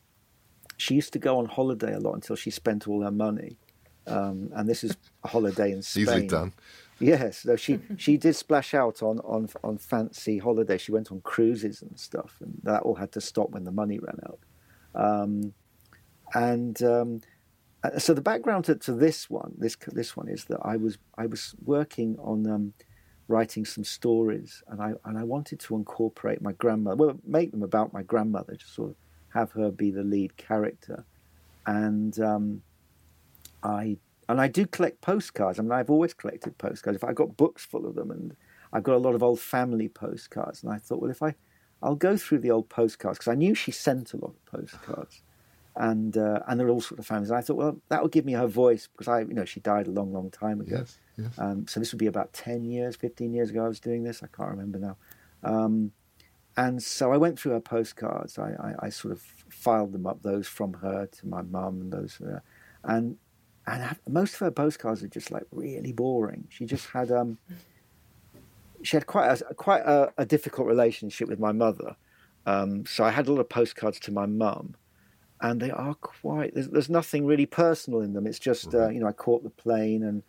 she used to go on holiday a lot until she spent all her money. Um, and this is a holiday in Spain. Easily done. Yes, so she she did splash out on, on on fancy holidays. She went on cruises and stuff, and that all had to stop when the money ran out. Um, and um, uh, so the background to, to this one, this this one is that I was I was working on um, writing some stories, and I and I wanted to incorporate my grandmother, well, make them about my grandmother, just sort of have her be the lead character, and um, I and I do collect postcards. I mean, I've always collected postcards. If I got books full of them, and I've got a lot of old family postcards. And I thought, well, if I, I'll go through the old postcards because I knew she sent a lot of postcards, and uh, and there are all sorts of families. And I thought, well, that would give me her voice because I, you know, she died a long, long time ago. Yes, yes. Um, so this would be about ten years, fifteen years ago. I was doing this. I can't remember now. Um, and so I went through her postcards. I, I, I sort of filed them up, those from her to my mum, and those, uh, and and I- most of her postcards are just like really boring. She just had um, she had quite a quite a, a difficult relationship with my mother. Um, so I had a lot of postcards to my mum, and they are quite. There's, there's nothing really personal in them. It's just uh, you know I caught the plane and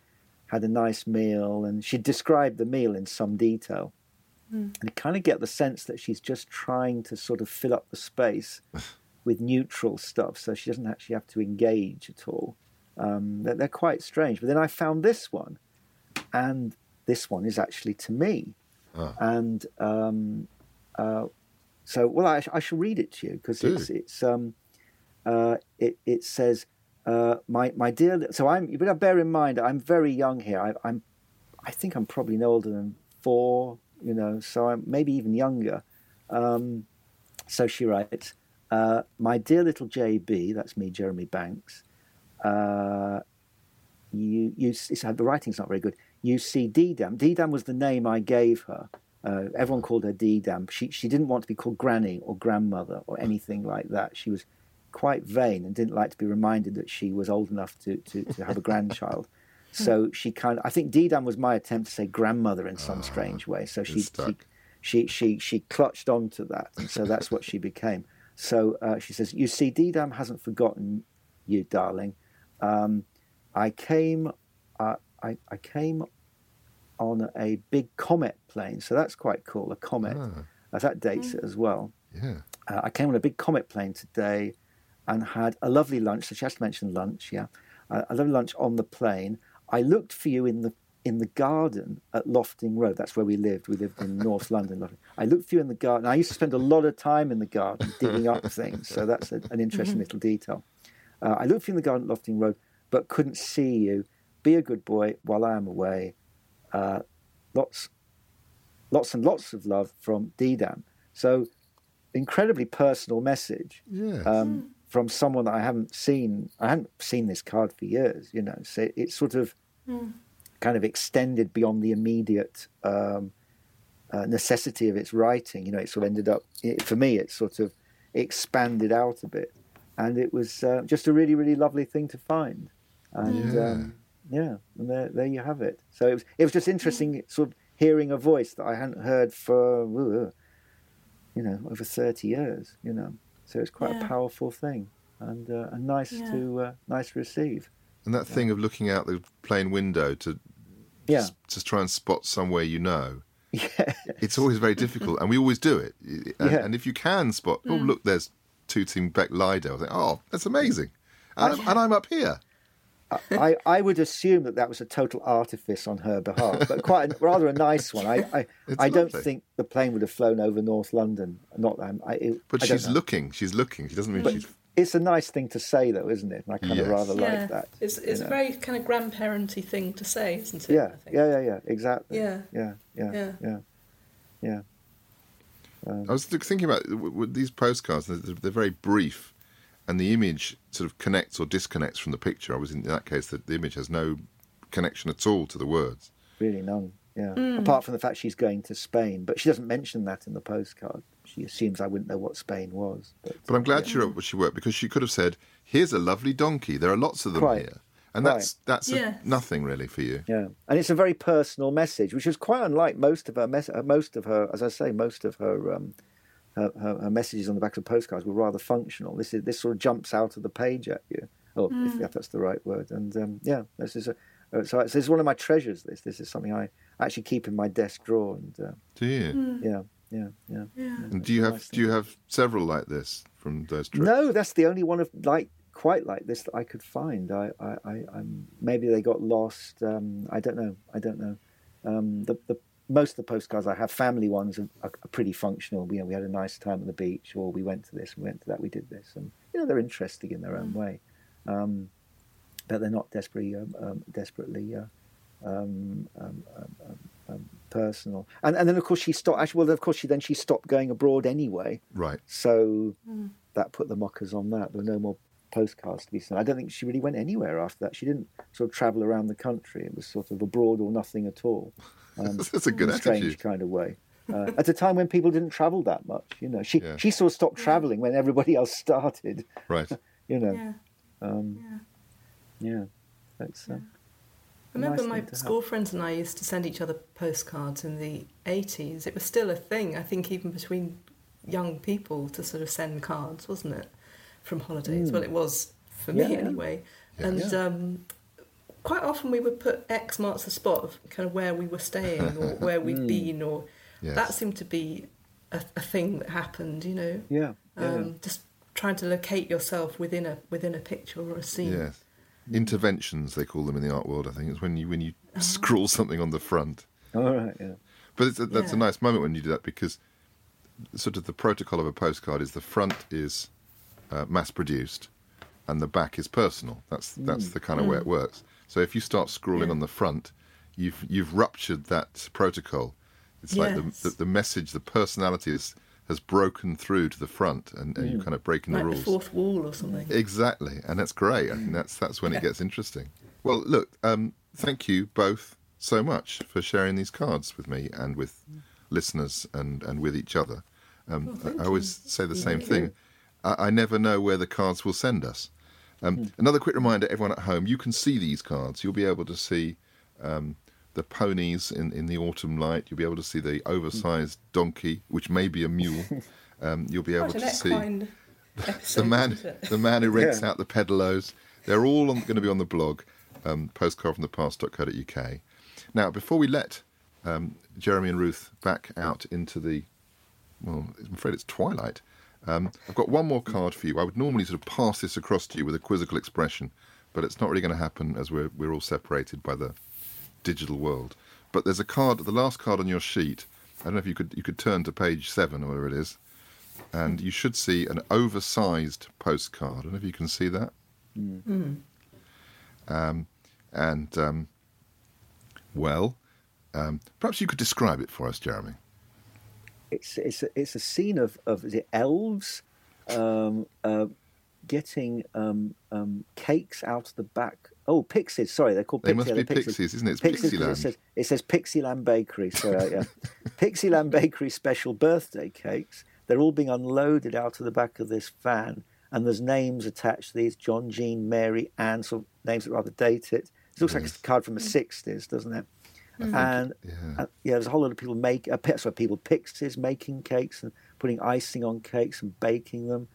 had a nice meal, and she described the meal in some detail. And you kind of get the sense that she's just trying to sort of fill up the space with neutral stuff, so she doesn't actually have to engage at all. Um, they're, they're quite strange. But then I found this one, and this one is actually to me. And um, uh, so, well, I, I shall read it to you because it's it's um, uh, it it says uh, my my dear. So I'm. Better bear in mind I'm very young here. I, I'm. I think I'm probably no older than four. You know, so I'm maybe even younger. Um, so she writes, uh, "My dear little JB, that's me, Jeremy Banks. Uh, you, you, the writing's not very good. You see Ddam. Ddam was the name I gave her. Uh, everyone called her Ddam. She, she didn't want to be called Granny or Grandmother or anything like that. She was quite vain and didn't like to be reminded that she was old enough to, to, to have a grandchild. So she kind of, I think Deedam was my attempt to say grandmother in some strange way. So she, she, she, she, she clutched onto that. And so that's what she became. So uh, she says, You see, Deedam hasn't forgotten you, darling. Um, I came, uh, I, I came on a big comet plane. So that's quite cool, a comet. Uh, that dates it as well. Yeah. Uh, I came on a big comet plane today and had a lovely lunch. So she has to mention lunch, yeah. Uh, a lovely lunch on the plane. I looked for you in the in the garden at Lofting Road. That's where we lived. We lived in North London. I looked for you in the garden. I used to spend a lot of time in the garden digging up things. So that's a, an interesting little detail. Uh, I looked for you in the garden at Lofting Road, but couldn't see you. Be a good boy while I am away. Uh, lots, lots and lots of love from Deedam. So incredibly personal message. Yeah. Um, from someone that I haven't seen. I hadn't seen this card for years, you know. So it's sort of kind of extended beyond the immediate um, uh, necessity of its writing. You know, it sort of ended up it, for me. It sort of expanded out a bit, and it was uh, just a really, really lovely thing to find. And Yeah. um, yeah, and there, there you have it. So it was, it was just interesting, sort of hearing a voice that I hadn't heard for, uh, you know, over thirty years. You know, so it's quite a powerful thing, and uh, and nice Yeah. to uh, nice to receive. And that thing of looking out the plane window to Yeah, to try and spot somewhere you know. yeah, It's always very difficult, and we always do it. And, Yeah. and if you can spot, oh look, there's Tooting Bec Lido. I think, oh, that's amazing, and, I'm, and I'm up here. I, I would assume that that was a total artifice on her behalf, but quite a, rather a nice one. I I, I don't lovely. think the plane would have flown over North London. Not um, I, it, But I she's know. looking. She's looking. She doesn't mean she's. It's a nice thing to say, though, isn't it? And I kind Yes. of rather yeah, like that. it's you it's a very kind of grandparenty thing to say, isn't it? yeah, yeah, yeah, yeah, exactly. Yeah. yeah, yeah, Yeah. yeah, yeah. I was thinking about w- w- these postcards. They're, they're very brief, and the image sort of connects or disconnects from the picture. I was in that case that the image has no connection at all to the words. Really none. Yeah. Mm. Apart from the fact she's going to Spain, but she doesn't mention that in the postcard. She assumes I wouldn't know what Spain was. But, But I'm glad she wrote what she wrote because she could have said, "Here's a lovely donkey. There are lots of them Quite. here," and Quite. that's that's a- nothing really for you. Yeah, and it's a very personal message, which is quite unlike most of her mes- uh, most of her, as I say, most of her, um, her, her, her messages on the back of postcards were rather functional. This is this sort of jumps out of the page at you, oh, if, if that's the right word. And um, yeah, this is a uh, so this is one of my treasures. This this is something I actually keep in my desk drawer. And uh, Do you? yeah, yeah, yeah. And do you have nice do you have several like this from those trips? No, that's the only one of like quite like this that I could find. I, I, I I'm, maybe they got lost. Um, I don't know. I don't know. Um, the, the most of the postcards I have, family ones, are, are pretty functional. You know, we had a nice time at the beach, or we went to this, we went to that, we did this, and you know, they're interesting in their own way, um, but they're not desperately, um, um, desperately. Uh, um, um, um, personal, and and then of course she stopped. Actually, well, of course she then she stopped going abroad anyway. Right. So that put the mockers on that. There were no more postcards to be sent. I don't think she really went anywhere after that. She didn't sort of travel around the country. It was sort of abroad or nothing at all. Um, That's a good in strange attitude. kind of way. Uh, at a time when people didn't travel that much, you know, she Yeah. she sort of stopped traveling when everybody else started. Right. You know, Yeah. um, yeah. That's, uh, I remember nice my thing to have. school friends and I used to send each other postcards in the 80s. It was still a thing, I think, even between young people to sort of send cards, wasn't it? From holidays. Well, it was for me Mm. Yeah, yeah. anyway. And um, quite often we would put X marks the spot of kind of where we were staying or where Mm. we'd been, or Yes. that seemed to be a, a thing that happened, you know? yeah. yeah. Um, just trying to locate yourself within a within a picture or a scene. Yes. Interventions they call them in the art world. I think it's when you when you scrawl something on the front. All right. Yeah. But it's a, that's a nice moment when you do that because sort of the protocol of a postcard is the front is uh, mass produced and the back is personal. That's that's the kind of way it works. So if you start scrawling on the front, you've you've ruptured that protocol. It's like the, the the message, the personality is, has broken through to the front, and, and you're kind of breaking Like the the rules. fourth wall or something. Exactly, and that's great. I think that's that's when it gets interesting. Well, look, um, thank you both so much for sharing these cards with me and with listeners and, and with each other. Um, I, I always say the same thing. I, I never know where the cards will send us, Um, Mm. Another quick reminder, everyone at home, you can see these cards. You'll be able to see um, the ponies in, in the autumn light. You'll be able to see the oversized donkey, which may be a mule. Um, you'll be able to see equine episode, the man, the man who rents Yeah. out the pedalos. They're all on, going to be on the blog, um, postcardfromthepast.co.uk. Now, before we let um, Jeremy and Ruth back out into the, well, I'm afraid it's twilight. Um, I've got one more card for you. I would normally sort of pass this across to you with a quizzical expression, but it's not really going to happen as we're we're all separated by the digital world. But there's a card, the last card on your sheet. I don't know if you could you could turn to page seven or whatever it is, and you should see an oversized postcard. I don't know if you can see that. Um, and um, well, um, perhaps you could describe it for us, Jeremy. It's it's a, it's a scene of of it elves um, uh, getting um, um, cakes out of the back. Oh, pixies! Sorry, they're called They pixies. must be they're pixies, isn't it? It's Pixies Pixieland. It says, it says Pixieland Bakery. So yeah, Pixieland Bakery special birthday cakes. They're all being unloaded out of the back of this van, and there's names attached to these: John, Jean, Mary, Anne. Sort of names that rather date it. It looks like a card from the '60s, doesn't it? And yeah. uh, yeah, there's a whole lot of people make. Uh, sorry, people pixies making cakes and putting icing on cakes and baking them.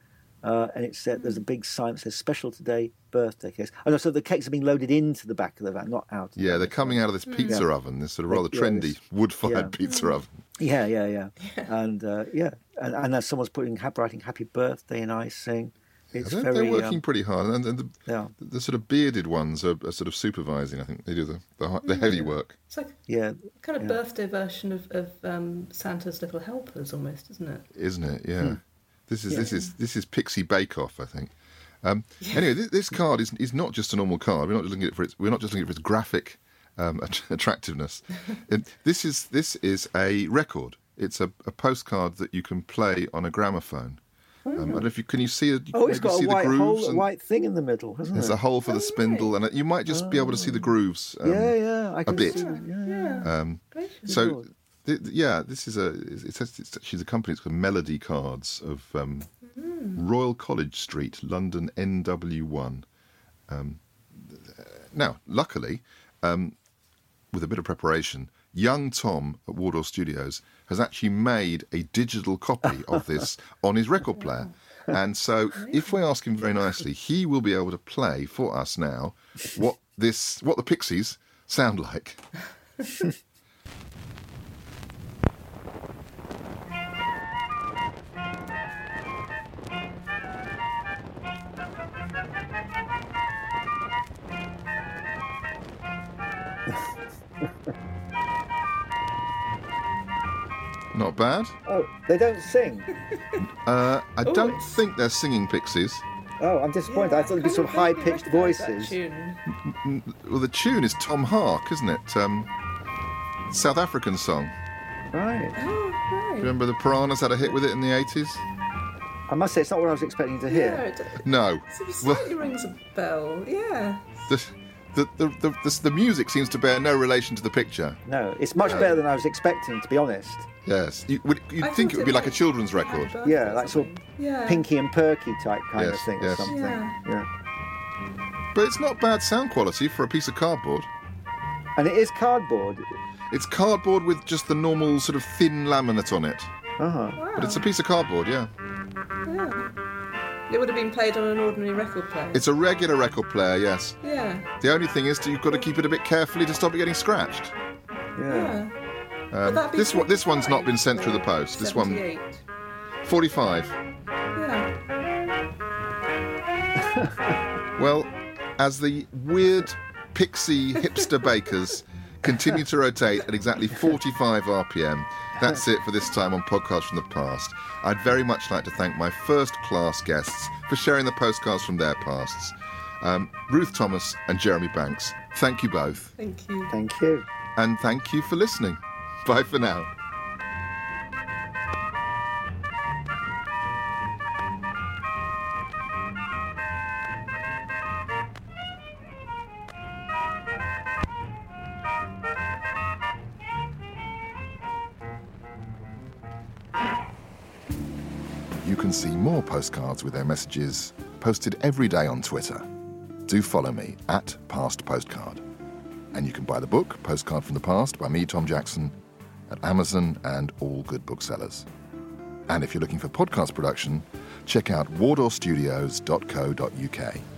Uh, and it said there's a big sign that says "Special Today Birthday Cakes." Oh no, so the cakes are being loaded into the back of the van, not out. Yeah, the they're coming out of this pizza Yeah. oven, this sort of rather yeah, trendy wood-fired pizza oven. Yeah, yeah, yeah, and uh, yeah, and, and someone's putting writing "Happy Birthday" in icing, it's They're, very they're working um, pretty hard, and, and the, Yeah. the sort of bearded ones are, are sort of supervising. I think they do the the, the heavy work. It's like yeah, kind of yeah. birthday version of, of um, Santa's Little Helpers, almost, isn't it? isn't it? Yeah. Hmm. This is this is this is Pixie Bake Off, I think. Um, Anyway, this, this card is is not just a normal card. We're not just looking at it for its we're not just looking at it for its graphic um, att- attractiveness. It- this is this is a record. It's a, a postcard that you can play on a gramophone. Um, I don't know if you can you see it. Oh, it's maybe got a the white grooves hole, a white thing in the middle, hasn't There's it? a hole for the spindle, and it- you might just be able to see the grooves. um, yeah, yeah, I can bit. see. that, Yeah, yeah. Um, so, th- th- yeah, this is a. It's, it's, it's she's a company. It's called Melody Cards of um, Royal College Street, London, NW1. Um, now, luckily, um, with a bit of preparation, young Tom at Wardour Studios has actually made a digital copy of this on his record player. And so, if we ask him very nicely, he will be able to play for us now what this, what the Pixies sound like. Not bad. Oh, they don't sing. Uh, I Oh, don't it's- think they're singing Pixies. Oh, I'm disappointed. I thought it'd be kind sort of high pitched voices. tune. Well, the tune is Tom Hark, isn't it? Um, South African song. Right. Oh, right. Remember the Piranhas had a hit with it in the 80s? I must say, it's not what I was expecting to Yeah, hear. it, No. it Well, slightly rings a bell. Yeah. the, the, the, the, the, the music seems to bear no relation to the picture. No, it's much better than I was expecting, to be honest. Yes. You, would, you'd I think it would be like a children's record. Yeah, like sort of yeah. Pinky and Perky type kind Yes, of thing yes. or something. Yeah. yeah. But it's not bad sound quality for a piece of cardboard. And it is cardboard. It's cardboard with just the normal sort of thin laminate on it. Uh-huh. But it's a piece of cardboard, yeah. Yeah. It would have been played on an ordinary record player. It's a regular record player, yes. yeah. The only thing is that you've got to keep it a bit carefully to stop it getting scratched. Yeah. Yeah. Um, that this one, this one's not been sent through the post. This one, 78? 45. Yeah. Well, as the weird pixie hipster bakers continue to rotate at exactly 45 RPM, that's it for this time on Podcast from the Past. I'd very much like to thank my first class guests for sharing the postcards from their pasts. Um, Ruth Thomas and Jeremy Banks, thank you both. Thank you. Thank you. And thank you for listening. Bye for now. Postcards with their messages posted every day on Twitter. Do follow me at Past Postcard. And you can buy the book, Postcard from the Past, by me, Tom Jackson, at Amazon and all good booksellers. And if you're looking for podcast production, check out wardourstudios.co.uk.